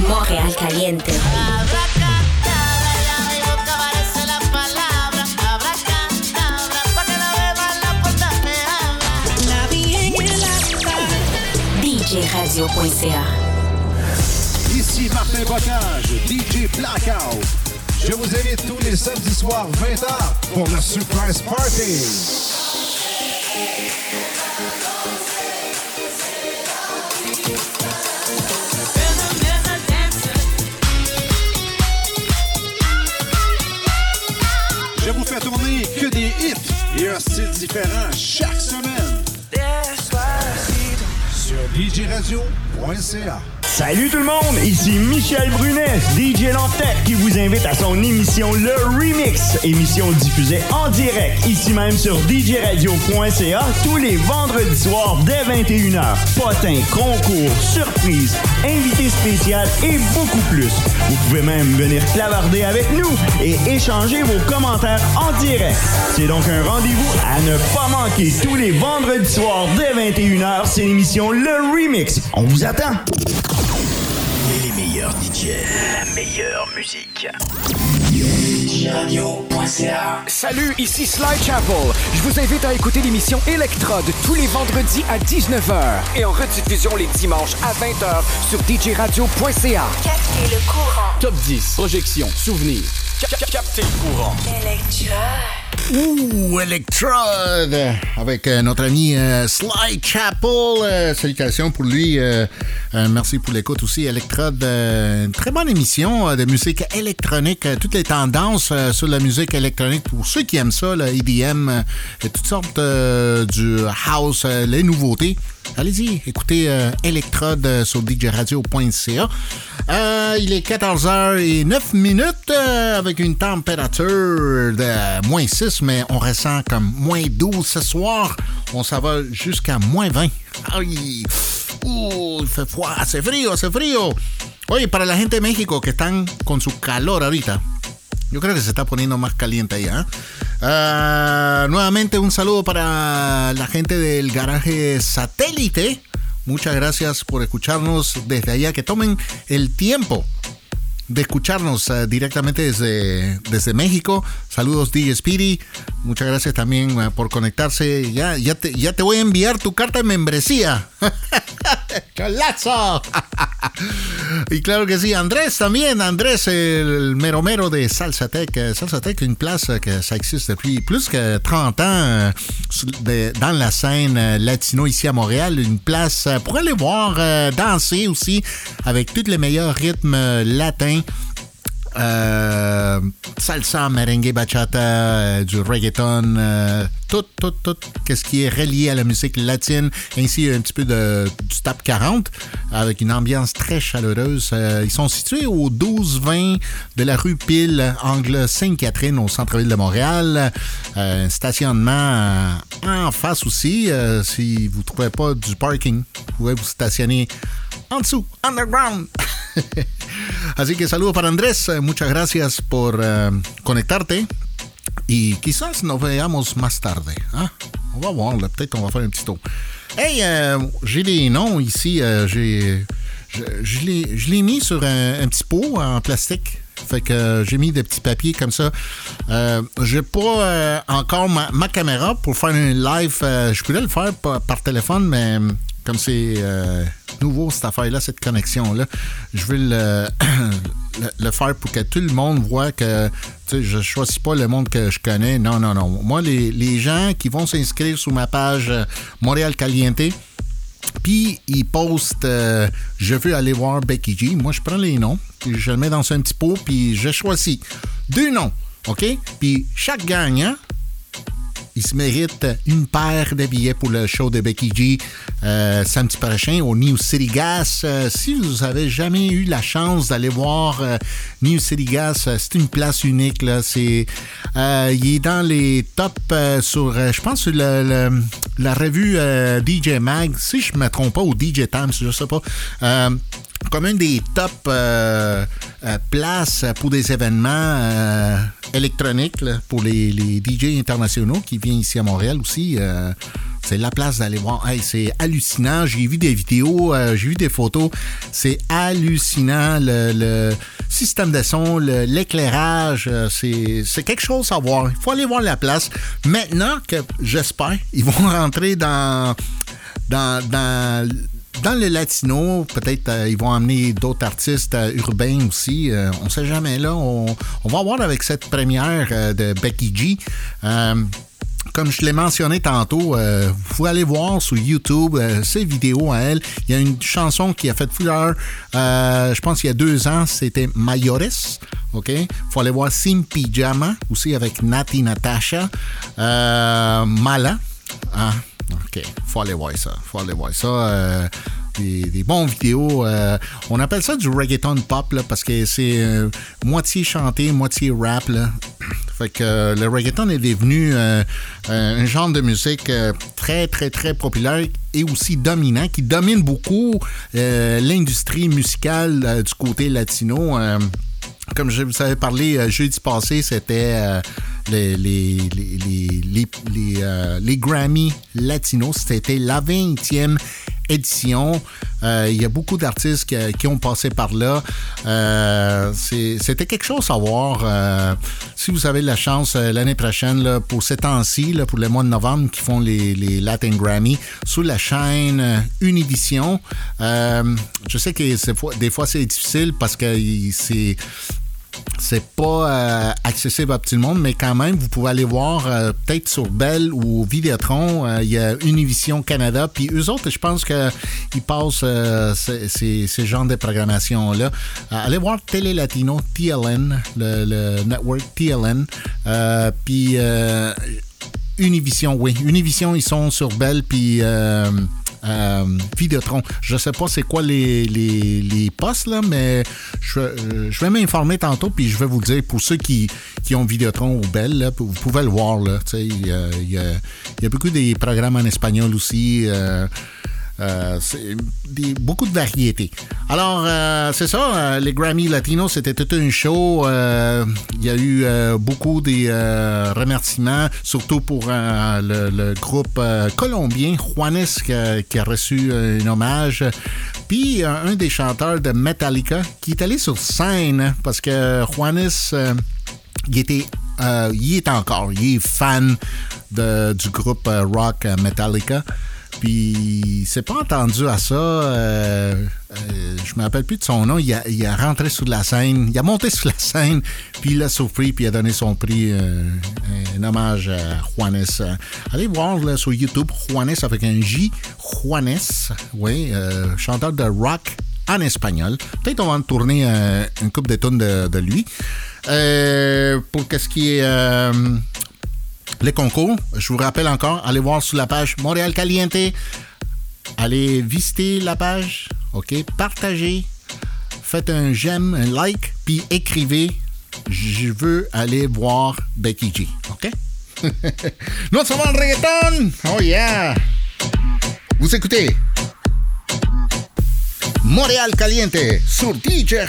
Montréal Caliente. DJRadio.ca. Ici Martin Bocage, DJ Blackout. Je vous invite tous les samedis soirs 20h pour le Surprise Party. Je vous fais tourner que des hits et un style différent chaque semaine. Sur djradio.ca. Salut tout le monde, ici Michel Brunet, DJ Lantec, qui vous invite à son émission Le Remix, émission diffusée en direct, ici même sur djradio.ca, tous les vendredis soirs dès 21h. Potins, concours, surprises, invités spéciaux et beaucoup plus. Vous pouvez même venir clavarder avec nous et échanger vos commentaires en direct. C'est donc un rendez-vous à ne pas manquer tous les vendredis soirs dès 21h, c'est l'émission Le Remix. On vous attend. DJ. La meilleure musique. Salut, ici Sly Chapel. Je vous invite à écouter l'émission Electrode tous les vendredis à 19h et en rediffusion les dimanches à 20h sur djradio.ca. Captez le courant. Top 10, projection, souvenir. Captez le courant. Ouh, Electrode avec euh, notre ami euh, Sly Chapel. Euh, salutations pour lui. merci pour l'écoute aussi. Electrode, une très bonne émission de musique électronique. toutes les tendances sur la musique électronique pour ceux qui aiment ça, le EDM, et toutes sortes du house, les nouveautés. Allez-y, écoutez euh, Electrode euh, sur djradio.ca. Euh, il est 14h09 minutes euh, avec une température de moins 6, mais on ressent comme moins 12 ce soir. On s'en va jusqu'à moins 20. Ay, uh, il fait froid, hace frío, hace frío. Oye, para la gente de México que están con su calor ahorita, yo creo que se está poniendo más caliente allá. ¿eh? Ah, nuevamente un saludo para la gente del garaje satélite. Muchas gracias por escucharnos desde allá. Que tomen el tiempo de escucharnos eh, directamente desde, desde México. Saludos DJ Speedy. Muchas gracias también por conectarse. Ya, ya, te, ya te voy a enviar tu carta de membresía. ¡Cholazo! y claro que sí, Andrés también. Andrés, el mero mero de Salsa Tech. Euh, Salsa Tech, une place que ça existe depuis plus que 30 ans dans la scène euh, latino ici à Montréal. Une place euh, pour aller voir euh, danser aussi avec tous les meilleurs rythmes latins. Euh, salsa, merengue, bachata, euh, du reggaeton, euh, tout, tout, tout, qu'est-ce qui est relié à la musique latine, ainsi un petit peu de, du top 40, avec une ambiance très chaleureuse. Ils sont situés au 12-20 de la rue Pile, angle Sainte-Catherine, au centre-ville de Montréal. Stationnement en face aussi, si vous ne trouvez pas du parking, vous pouvez vous stationner en dessous, underground. Así que saludos para Andrés, eh, muchas gracias por eh, conectarte. y quizás nos veamos más tarde. Hein? On va voir. Peut-être on va faire un petit tour. Hey, euh, j'ai des noms ici. euh, je, je l'ai, mis sur un, un petit pot en plastique. Fait que euh, j'ai mis des petits papiers comme ça. Euh, j'ai pas euh, encore ma, caméra pour faire un live. euh, je pourrais le faire par, téléphone, mais euh, comme c'est euh, nouveau cette affaire-là, cette connexion-là, je vais le, faire pour que tout le monde voit que je choisis pas le monde que je connais. Non, non, non. Moi, les, les gens qui vont s'inscrire sur ma page euh, Montréal Caliente, puis ils postent euh, Je veux aller voir Becky G. Moi, je prends les noms, puis je le mets dans un petit pot, puis je choisis deux noms. OK? Puis chaque gagnant, il se mérite une paire de billets pour le show de Becky G euh, samedi prochain au New City Gas. Euh, si vous avez jamais eu la chance d'aller voir euh, New City Gas, c'est une place unique. Là. C'est, il est dans les tops sur, je pense, sur la revue DJ Mag. Si je me trompe pas, ou DJ Times, je sais pas. Comme une des top euh, euh, places pour des événements euh, électroniques pour les, DJ internationaux qui viennent ici à Montréal aussi. c'est la place d'aller voir. Hey, c'est hallucinant. J'ai vu des vidéos, j'ai vu des photos. C'est hallucinant. Le, système de son, l'éclairage, c'est quelque chose à voir. Il faut aller voir la place. Maintenant que j'espère, ils vont rentrer dans, dans, dans le latino, peut-être euh, ils vont amener d'autres artistes euh, urbains aussi. Euh, on sait jamais là. On, va voir avec cette première euh, de Becky G. Comme je l'ai mentionné tantôt, vous pouvez aller voir sur YouTube ses vidéos à elle. Il y a une chanson qui a fait fureur, je pense qu'il y a deux ans, c'était Mayores. OK? faut aller voir Sim Pyjama, aussi avec Nati Natasha. Mala. Ah, OK. faut aller voir ça. faut aller voir ça. Euh, des, bons vidéos. euh, on appelle ça du reggaeton pop parce que c'est euh, moitié chanté, moitié rap. Fait que le reggaeton est devenu un genre de musique très, très, très populaire et aussi dominant, qui domine beaucoup l'industrie musicale du côté latino. Comme je vous avais parlé jeudi passé, c'était les, euh, les Grammy latinos. C'était la 20e édition. Euh, Il y a beaucoup d'artistes qui, ont passé par là. Euh, C'était quelque chose à voir. Si vous avez la chance l'année prochaine, pour ces temps-ci, pour le mois de novembre, qui font les, Latin Grammy, sur la chaîne Univision, je sais que des fois c'est difficile parce que c'est c'est pas euh, accessible à tout le monde, mais quand même, vous pouvez aller voir euh, peut-être sur Bell ou Vidéotron. euh, Il y a Univision Canada. Puis eux autres, je pense qu'ils passent ces, ces, genres de programmation-là. Allez voir Télé Latino, TLN, le, le network TLN. Puis Univision, oui. Univision, ils sont sur Bell, puis euh, Vidéotron. Je sais pas c'est quoi les, les, les postes, là, mais je, euh, je vais m'informer tantôt, puis je vais vous dire, pour ceux qui, qui ont Vidéotron ou Bell, là, vous pouvez le voir, Il y y y a beaucoup des programmes en espagnol aussi. euh, euh, des- beaucoup de variétés. Alors, euh, c'est ça, euh, les Grammy Latinos, c'était tout un show. Il y a eu beaucoup de euh, remerciements, surtout pour le, groupe colombien, Juanes, qui a, reçu un hommage. Puis, un des chanteurs de Metallica qui est allé sur scène parce que Juanes, il était est encore, il est fan du groupe rock Metallica. Puis, il s'est pas entendu à ça. euh, euh, je me rappelle plus de son nom. Il a, rentré sur la scène. Il a monté sur la scène. Puis, il a surpris. Puis, il a donné son prix. euh, un hommage à Juanes. Allez voir sur YouTube. Juanes avec un J. Juanes. Oui, chanteur de rock en espagnol. Peut-être on va en tourner une coupe de tonnes de, de lui. Pour qu'est-ce qui est les concours, je vous rappelle encore, allez voir sur la page Montréal Caliente. Allez visiter la page, OK? Partagez, faites un j'aime, un like, puis écrivez Je veux aller voir Becky G, OK? Nous sommes en reggaeton! Oh yeah! Vous écoutez Montréal Caliente sur djradio.ca.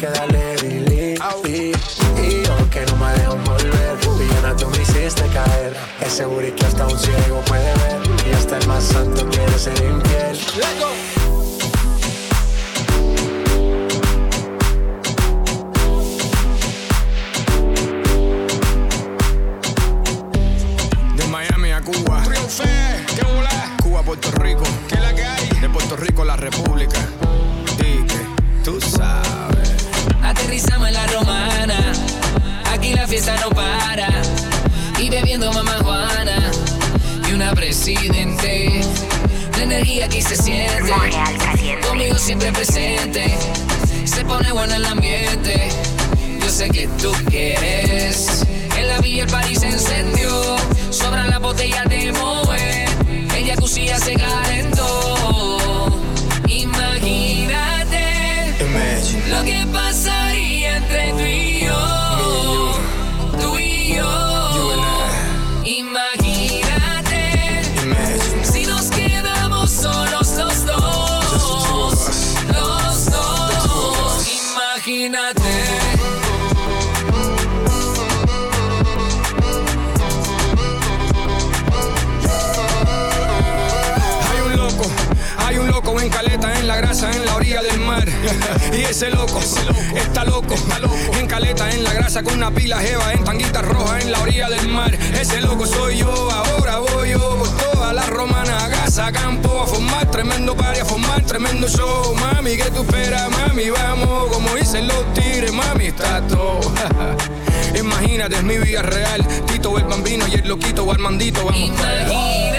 que darle delete. Y yo que no me dejo volver, villana tú me hiciste caer. Es seguro que hasta un ciego puede ver, y hasta el más santo quiere ser infiel. De Miami a Cuba, triunfé, que Cuba, Puerto Rico, que la que hay, de Puerto Rico a la República. pisamos en la romana. Aquí la fiesta no para. Y bebiendo mamá Juana. Y una presidente. La energía aquí se siente. Conmigo siempre presente. Se pone bueno el ambiente. Yo sé que tú quieres. En la villa el parís se encendió. Sobran las botellas de Moe. El jacuzzi se gare Y ese loco, está loco, en caleta, en la grasa, con una pila jeva, en tanguita roja, en la orilla del mar. Ese loco soy yo, ahora voy yo por toda la romana, a casa, a campo, a formar tremendo party, a formar tremendo show. Mami, ¿qué tú esperas, mami? Vamos, como dicen los tigres, mami, está todo. Imagínate, es mi vida real. Tito, el bambino y el loquito, Armandito, vamos. Imagínate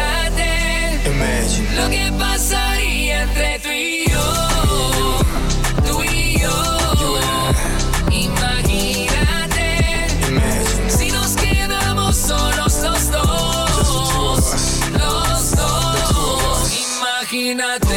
lo que pasaría entre tú y yo. Imagínate. Si nos quedamos solos los dos. Los dos. Imagínate.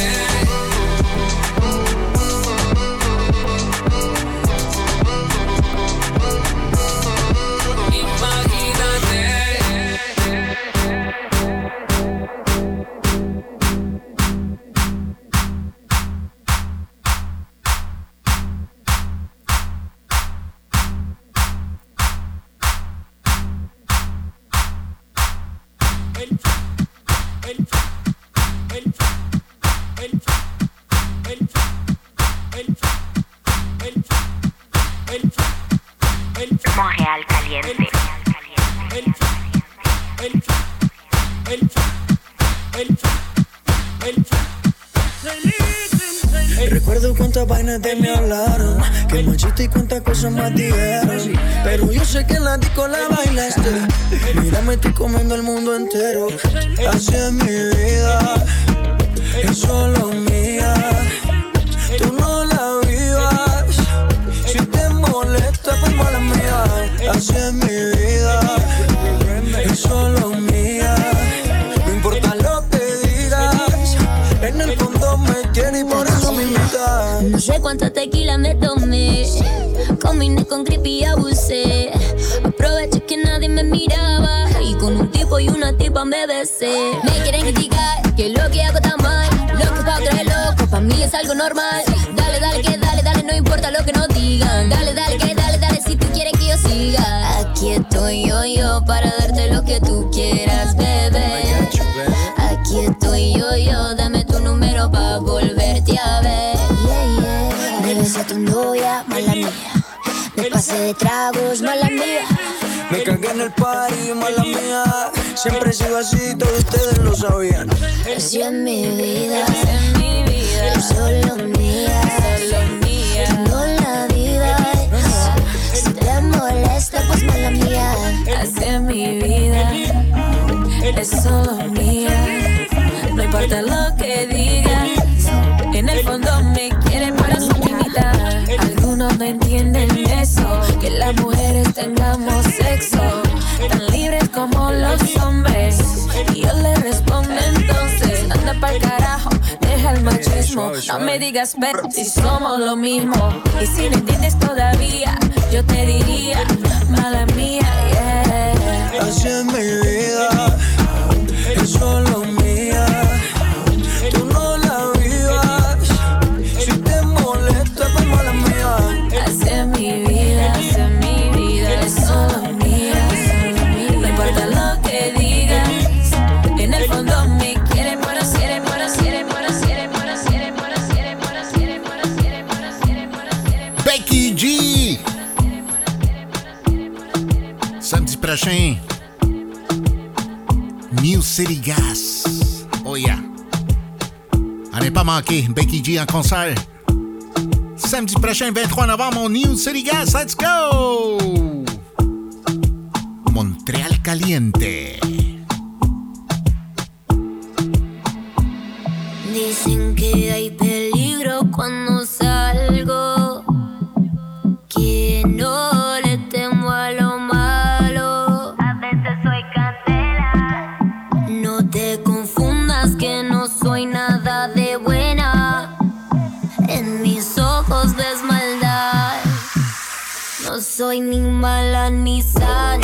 Me hablaron, que machista y cuántas cosas más dijeron. Pero yo sé que en la disco la bailaste. Mira, me estoy comiendo el mundo entero. Así es mi vida, es solo mía. Tú no la vivas. Si te molesta, pues mala mía. Así es mi vida, es solo mía. No sé cuánta tequila me tomé. Combiné con creepy y abusé. Aproveché que nadie me miraba. Y con un tipo y una tipa me besé. Me quieren criticar que lo que hago está mal. Loco pa' otra es loco, pa' mí es algo normal. Dale, dale, que dale, dale, no importa lo que nos digan. Dale, dale, que dale, dale, si tú quieres que yo siga. Aquí estoy yo, yo, para darte lo que tú quieras, bebé. Aquí estoy yo, yo, dame tu número pa' volverte a tu novia, mala mía. Me pasé de tragos, mala mía. Me cagué en el party, mala mía. Siempre he sido así, todos ustedes lo sabían. Así es mi vida, es solo mía, Tú no la vivas. Si te molesta, pues mala mía. Así es mi vida, es solo mía. No importa lo que digas, las mujeres tengamos sexo, tan libres como los hombres. Y yo le respondo entonces, anda pa'l carajo, deja el machismo. No me digas, pero si somos lo mismo. Y si no entiendes todavía, yo te diría, mala mía, yeah. Así es mi vida, es solo mía. Prochain, New City Gas. Oh yeah. Manquer, Becky G en concert. Samedi prochain, 23 novembre, au New City Gas. Let's go! Montréal Caliente. Dicen que hay mala ni santa.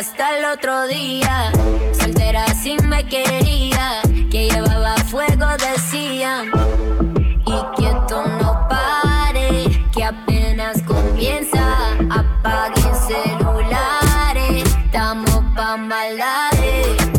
hasta el otro día. Soltera si me quería, que llevaba fuego decían. Y quieto no pare, que apenas comienza. Apaguen celulares, estamos pa' maldades.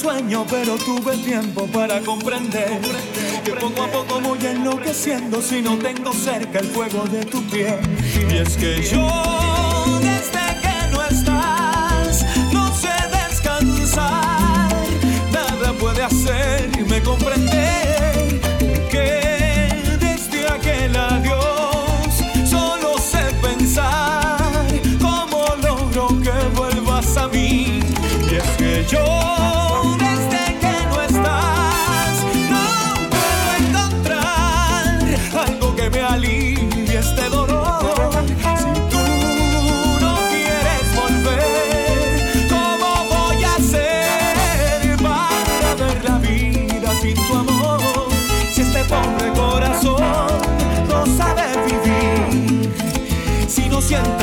Extraño, pero tuve tiempo para comprender que poco a poco voy enloqueciendo si no tengo cerca el fuego de tu piel. Y es que yo, desde que no estás, no sé descansar. Nada puede hacerme comprender que desde aquel adiós solo sé pensar cómo logro que vuelvas a mí. Y es que yo, siente.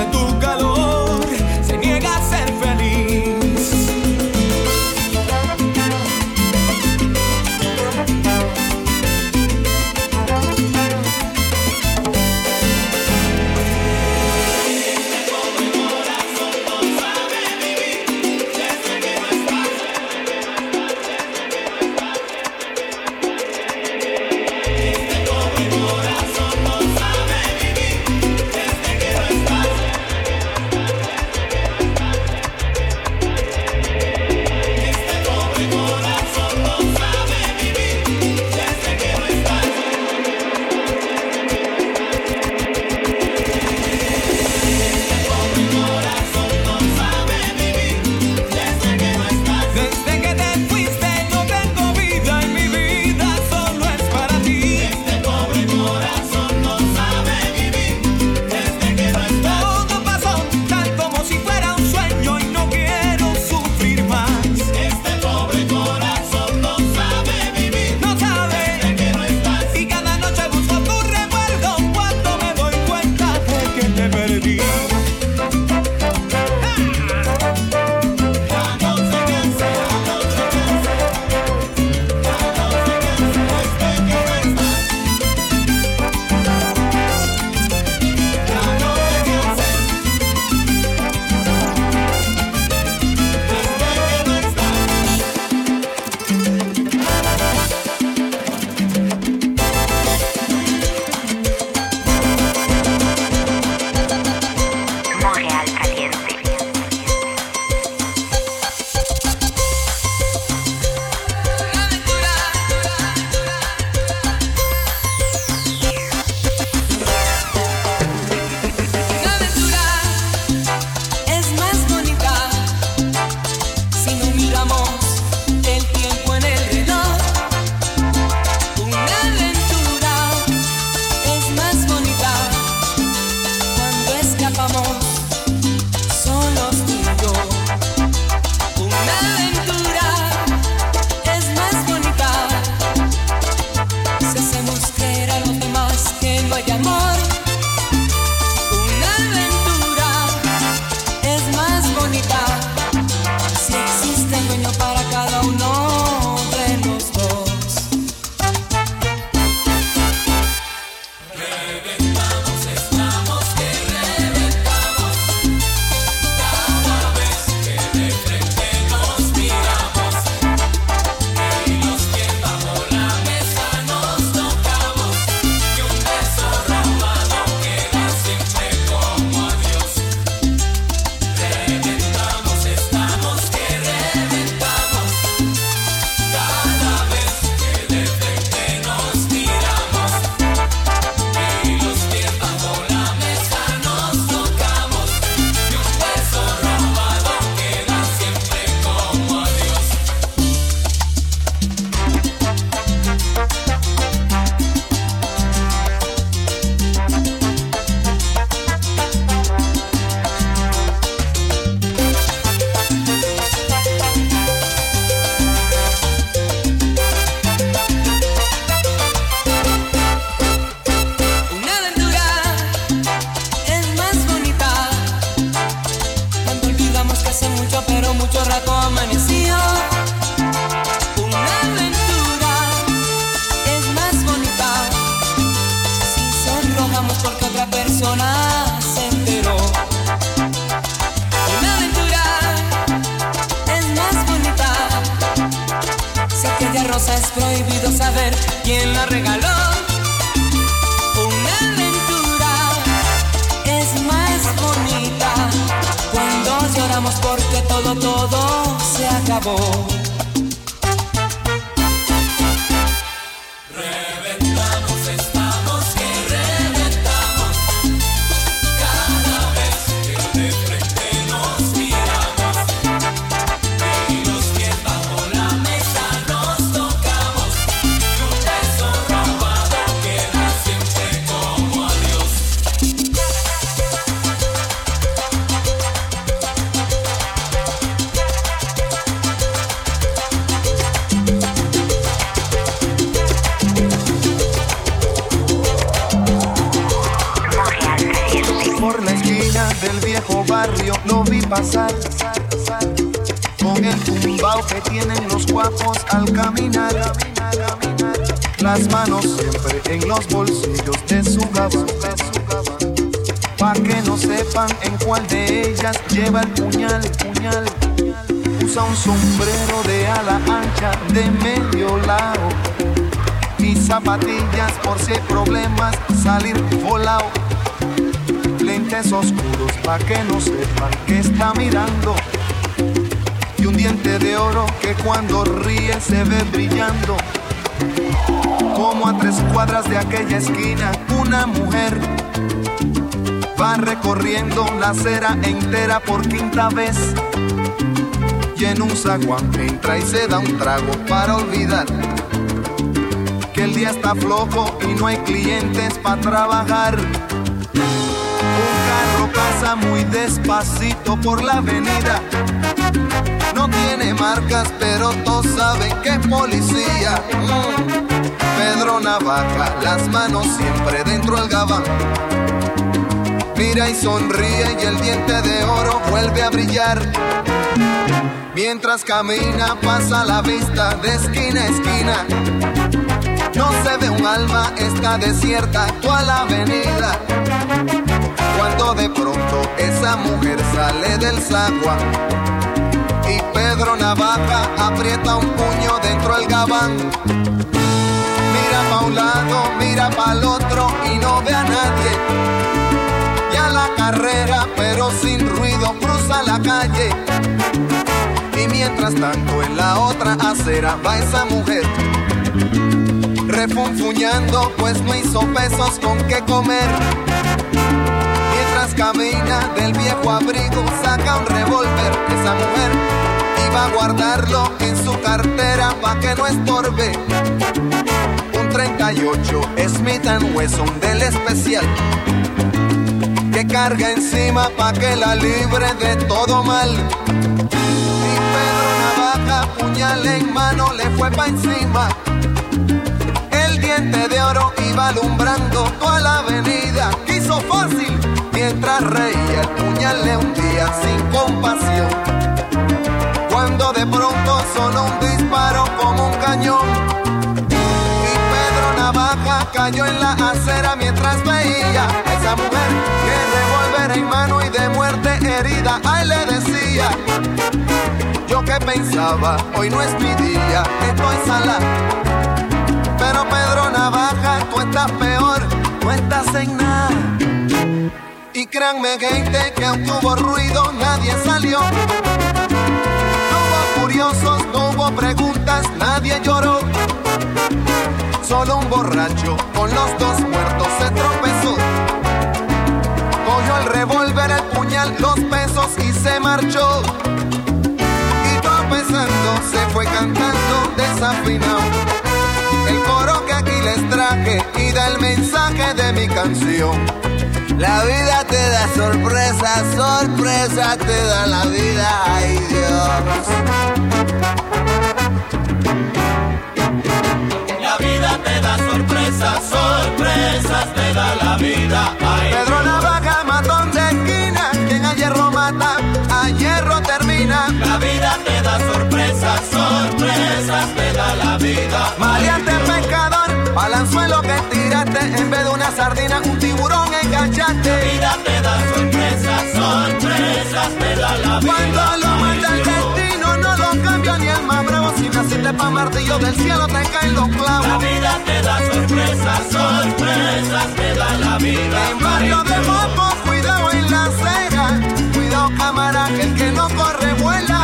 Zaguán entra y se da un trago para olvidar que el día está flojo y no hay clientes para trabajar. Un carro pasa muy despacito por la avenida. No tiene marcas, pero todos saben que es policía. Pedro Navaja, las manos siempre dentro del gabán. Mira y sonríe y el diente de oro vuelve a brillar. Mientras camina pasa la vista de esquina a esquina. No se ve un alma, está desierta la avenida. Cuando de pronto esa mujer sale del zaguán y Pedro Navaja aprieta un puño dentro del gabán. Mira pa' un lado, mira pa' el otro y no ve a nadie. Ya la carrera, pero sin ruido, cruza la calle. Mientras tanto en la otra acera va esa mujer refunfuñando, pues no hizo pesos con qué comer. Mientras camina del viejo abrigo, saca un revólver. Esa mujer iba a guardarlo en su cartera pa' que no estorbe. Un 38 Smith Wesson del especial que carga encima pa' que la libre de todo mal. Puñal en mano, le fue pa' encima. El diente de oro iba alumbrando toda la avenida. Quiso fácil mientras reía el puñal le hundía sin compasión. Cuando de pronto sonó un disparo como un cañón. Y Pedro Navaja cayó en la acera mientras veía esa mujer que revólver en mano y de muerte herida. Ay, le decía. Yo que pensaba, hoy no es mi día, estoy sala. Pero Pedro Navaja, tú estás peor, no estás en nada. Y créanme, gente, que aunque hubo ruido, nadie salió. No hubo curiosos, no hubo preguntas, nadie lloró. Solo un borracho con los dos muertos se tropezó. Cogió el revólver, el puñal, los pesos y se marchó. Se fue cantando desafinado. El coro que aquí les traje y da el mensaje de mi canción. La vida te da sorpresa, sorpresa te da la vida, ay Dios. La vida te da sorpresas, sorpresas te da la vida. Ay, Pedro Navaja, matón de esquina, quien a hierro mata, a hierro termina. La vida te da sorpresas, sorpresas te da la vida. Maleante pescador, balanzuelo que tiraste, en vez de una sardina, un tiburón enganchaste. La vida te da sorpresas, sorpresas te da la vida. Cuando lo manda el destino, no lo cambia ni el más bravo. Si naciste de pa' martillo del cielo te caen los clavos. La vida te da sorpresas, sorpresas te da la vida. En barrio de Mopo, cuidado en la ceja. Cuidado cámara, que el que no corre vuela.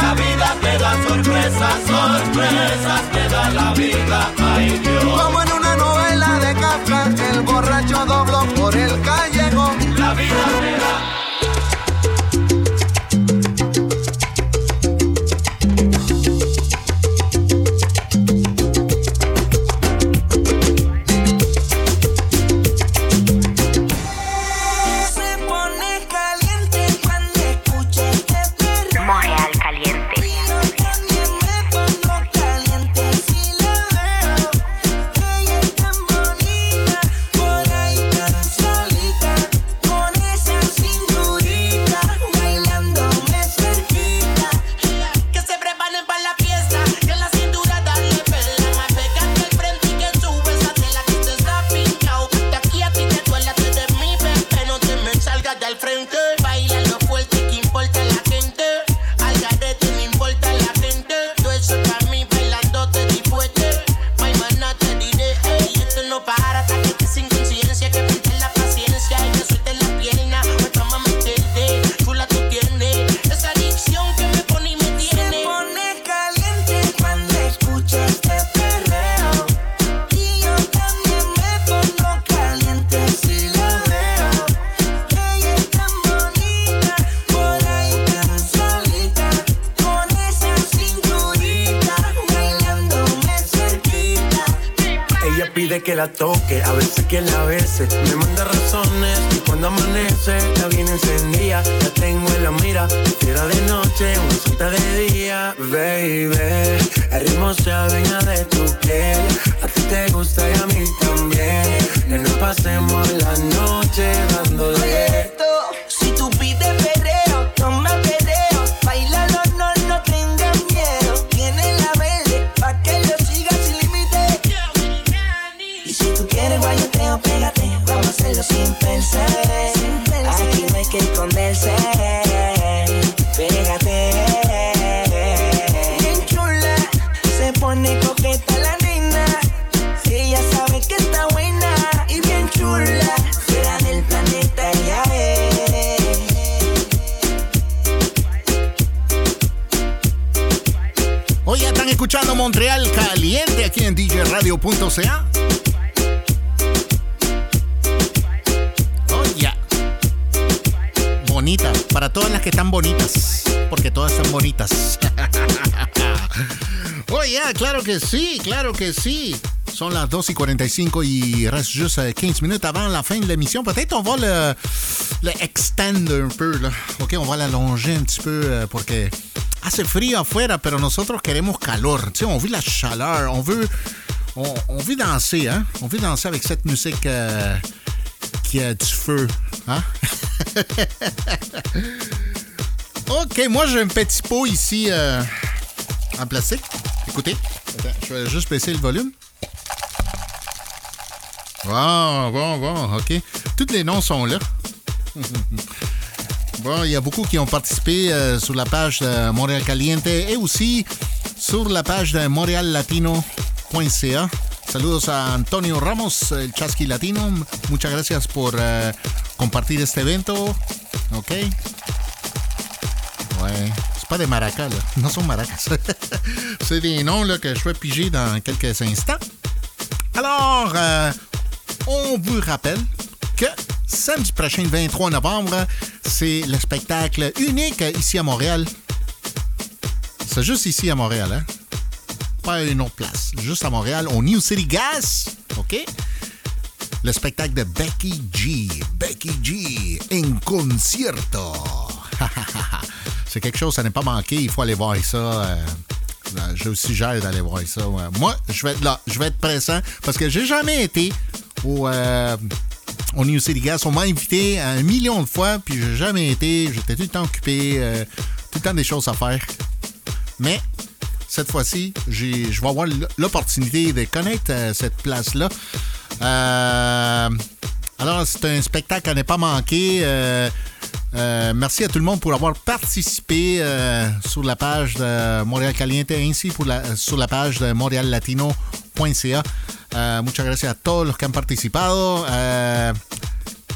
Sorpresas, sorpresas te da la vida. Ay Dios. Como en una novela de Kafka, el borracho dobló por el callejón. La vida te da. Sont las 2 et 45 il reste juste euh, 15 minutes avant la fin de l'émission. Peut-être on va le, le un peu. Là. OK, on va l'allonger un petit peu euh, porque hace frío afuera, pero nosotros queremos calor. Tu sais, on veut la chaleur, on veut, on, veut danser, hein? On veut danser avec cette musique euh, qui a du feu, hein? OK, moi j'ai un petit pot ici euh, en plastique. Écoutez, je vais juste baisser le volume. Bon, bon, bon, OK. Tous les noms sont là. bon, il y a beaucoup qui ont participé euh, sur la page de Montréal Caliente et aussi sur la page de montreallatino.ca. Saludos a Antonio Ramos, el Chasqui Latino. Muchas gracias por euh, compartir este evento. OK. Ouais. C'est pas des maracas, là. Non, sont maracas. C'est des noms là, que je vais piger dans quelques instants. Alors, euh, on vous rappelle que samedi prochain, le 23 novembre, c'est le spectacle unique ici à Montréal. C'est juste ici à Montréal, hein? Pas une autre place. Juste à Montréal, au New City Gas. OK? Le spectacle de Becky G. Becky G. En concierto. c'est quelque chose, ça n'est pas manqué. Il faut aller voir ça. euh, je suggère d'aller voir ça. Moi, je vais être là. Je vais être pressant parce que j'ai jamais été au, euh, au New City Gas. On m'a invité un million de fois, puis j'ai jamais été. J'étais tout le temps occupé. euh, tout le temps des choses à faire. Mais cette fois-ci, je vais avoir l'opportunité de connaître euh, cette place-là. Euh, alors, c'est un spectacle à ne pas manquer. Euh, Euh, merci à tout le monde pour avoir participé euh, sur la page de Montréal Caliente ainsi pour la, sur la page de montreallatino.ca. Uh, muchas gracias a todos los que han participado.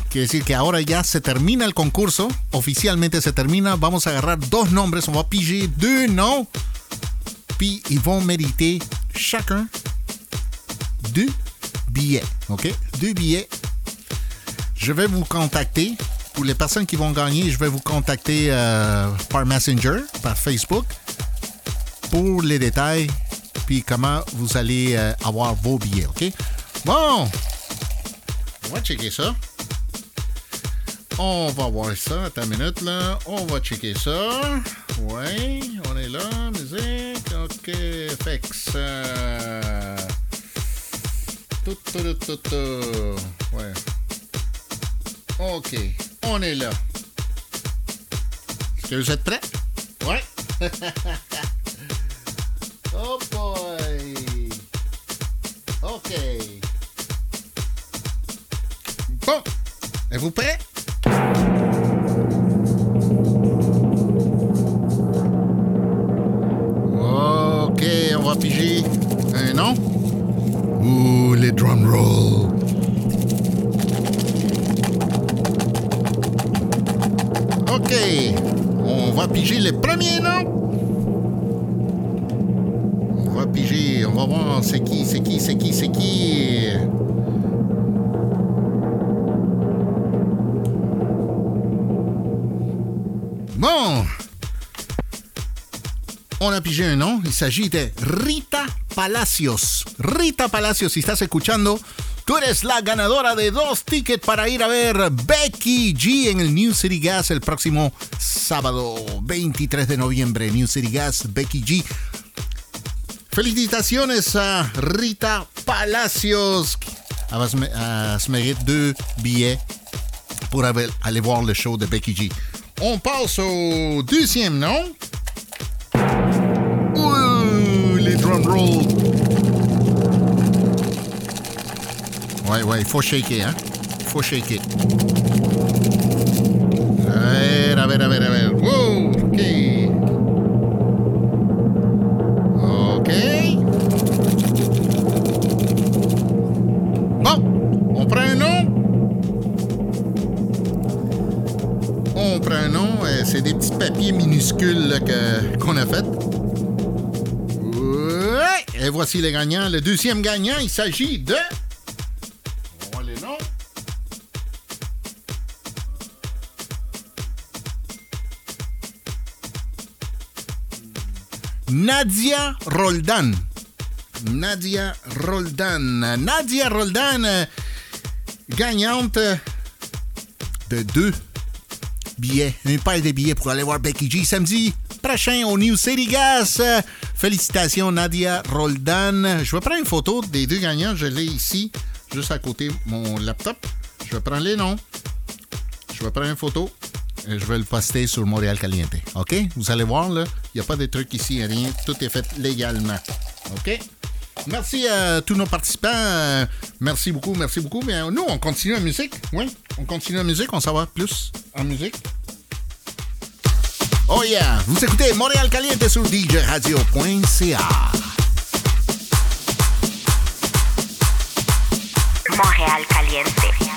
Quiere decir que ahora ya se termina el concurso. Oficialmente se termina. Vamos a agarrar dos nombres. On va piger deux noms. Puis ils vont mériter chacun deux billets. OK? Deux billets. Je vais vous contacter. Les personnes qui vont gagner, je vais vous contacter euh, par Messenger, par Facebook, pour les détails, puis comment vous allez euh, avoir vos billets, OK? Bon, on va checker ça. On va voir ça. Attends une minute, là. On va checker ça. Ouais, on est là. Musique. OK, FX. Euh... Tout, tout, tout, tout. Ouais. OK, on est là. Est-ce que vous êtes prêts? Ouais. oh boy. OK. Bon. Êtes-vous prêts? OK, on va piger un nom. Ouh, les drum rolls. OK. On va piger les premiers noms. On va piger. On va voir c'est qui, c'est qui, c'est qui, c'est qui. Bon. On a pillé un nom. Il s'agit de Rita Palacios. Rita Palacios, si estás escuchando, tú eres la ganadora de dos tickets para ir a ver Becky G en el New City Gas el próximo sábado 23 de noviembre. New City Gas, Becky G. Felicitaciones a Rita Palacios. Has mérité deux billets pour aller voir le show de Becky G. On passe au deuxième nom. Ouh, les drum rolls. Ouais, ouais, il faut shaker, hein? Il faut shaker. A ver, a ver, a. Wow, ok. Ok. Bon, on prend un nom. On prend un nom. euh, C'est des petits papiers minuscules qu'on a fait. Et voici les gagnants. Le deuxième gagnant, il s'agit de... Nadia Roldan. Nadia Roldan. Nadia Roldan, gagnante de deux billets, une paire de billets pour aller voir Becky G samedi prochain au New City Gas. Félicitations Nadia Roldan. Je vais prendre une photo des deux gagnants. Je l'ai ici, juste à côté de mon laptop. Je vais prendre les noms. Je vais prendre une photo. Je vais le poster sur Montréal Caliente. OK? Vous allez voir, là, il n'y a pas de trucs ici, rien. Tout est fait légalement. OK? Merci à tous nos participants. Euh, Merci beaucoup, merci beaucoup. Mais euh, nous, on continue la musique. Oui, on continue la musique. On s'en va plus en musique. Oh yeah! Vous écoutez Montréal Caliente sur djradio.ca. Montréal Caliente.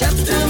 chapter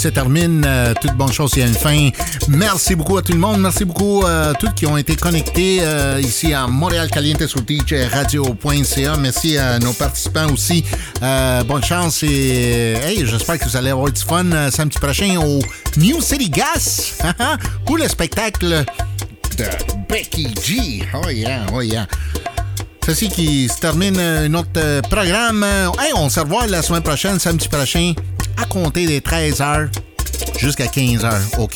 se termine. Euh, toute bonne chose, il y a une fin. Merci beaucoup à tout le monde. Merci beaucoup euh, à tous qui ont été connectés euh, ici à Montréal Caliente sur Radio.ca. Merci à nos participants aussi. bonne chance et hey, j'espère que vous allez avoir du fun samedi prochain au New City Gas pour le spectacle de Becky G. Oh yeah, oh yeah. Ceci qui se termine notre programme. Hey, on se revoit la semaine prochaine, samedi prochain compter des 13h jusqu'à 15h, OK?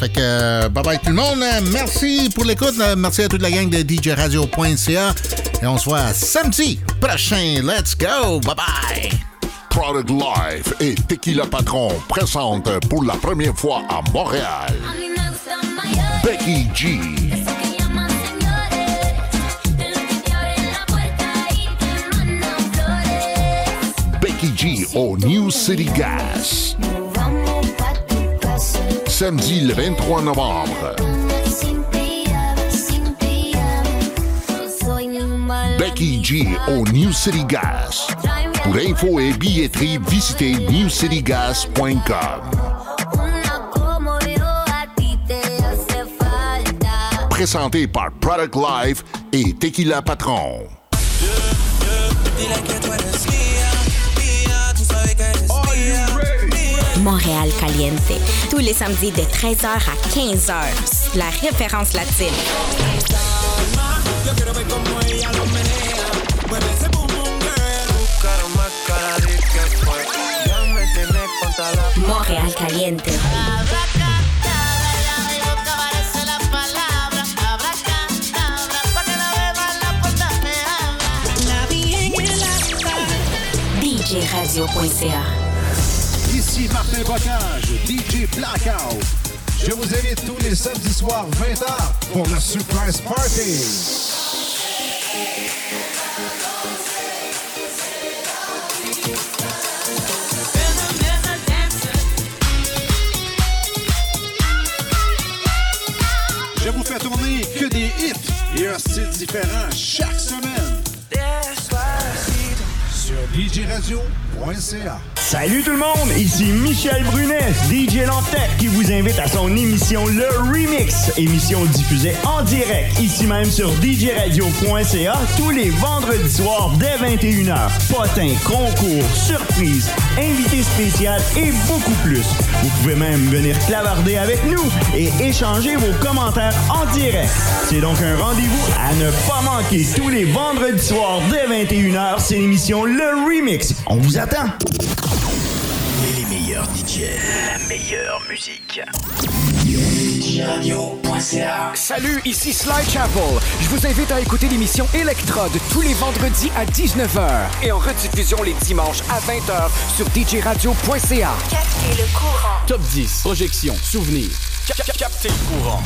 Fait que euh, bye bye tout le monde. Merci pour l'écoute. Euh, merci à toute la gang de DJRadio.ca. Et on se voit samedi prochain. Let's go. Bye bye. Product Life et Tequila Patron présentent pour la première fois à Montréal Becky G Becky G au New City Gas. Samedi le 23 novembre. Becky G au New City Gas. Pour info et billetterie, visitez newcitygas.com. Présenté par Product Life et Tequila Patron. Montréal Caliente. Tous les samedis de 13h à 15h. La référence latine. Montréal Caliente. DJradio.ca. Ici Martin Bocage, DJ Blackout. Je vous invite tous les samedis soirs 20h pour le Surprise Party. Je vous fais tourner que des hits et un style différent chaque semaine sur djradio.ca. Salut tout le monde, ici Michel Brunet, DJ Lantec, qui vous invite à son émission Le Remix, émission diffusée en direct ici même sur djradio.ca tous les vendredis soirs dès 21h. Potins, concours, surprises, invités spéciaux et beaucoup plus. Vous pouvez même venir clavarder avec nous et échanger vos commentaires en direct. C'est donc un rendez-vous à ne pas manquer tous les vendredis soirs dès 21h. C'est l'émission Le Remix. On vous attend. DJ, la meilleure musique. Salut, ici Sly Chapel. Je vous invite à écouter l'émission Electrode tous les vendredis à 19h et en rediffusion les dimanches à 20h sur djradio.ca. Captez le courant. Top 10, projection, souvenir. Cap- cap- Captez le courant.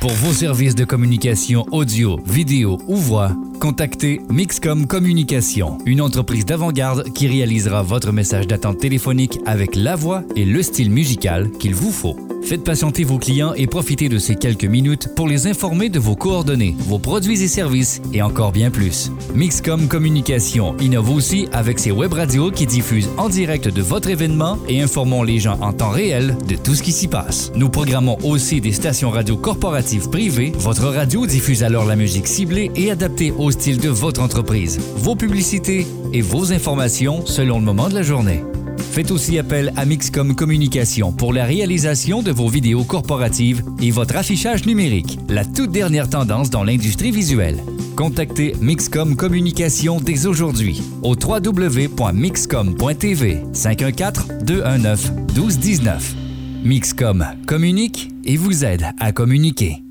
Pour vos services de communication audio, vidéo ou voix, contactez Mixcom Communication, une entreprise d'avant-garde qui réalisera votre message d'attente téléphonique avec la voix et le style musical qu'il vous faut. Faites patienter vos clients et profitez de ces quelques minutes pour les informer de vos coordonnées, vos produits et services et encore bien plus. Mixcom Communication innove aussi avec ses web radios qui diffusent en direct de votre événement et informons les gens en temps réel de tout ce qui s'y passe. Nous programmons aussi des stations radio corporatives privées. Votre radio diffuse alors la musique ciblée et adaptée au style de votre entreprise, vos publicités et vos informations selon le moment de la journée. Faites aussi appel à Mixcom Communication pour la réalisation de vos vidéos corporatives et votre affichage numérique, la toute dernière tendance dans l'industrie visuelle. Contactez Mixcom Communication dès aujourd'hui au www.mixcom.tv 514-219-1219. Mixcom communique et vous aide à communiquer.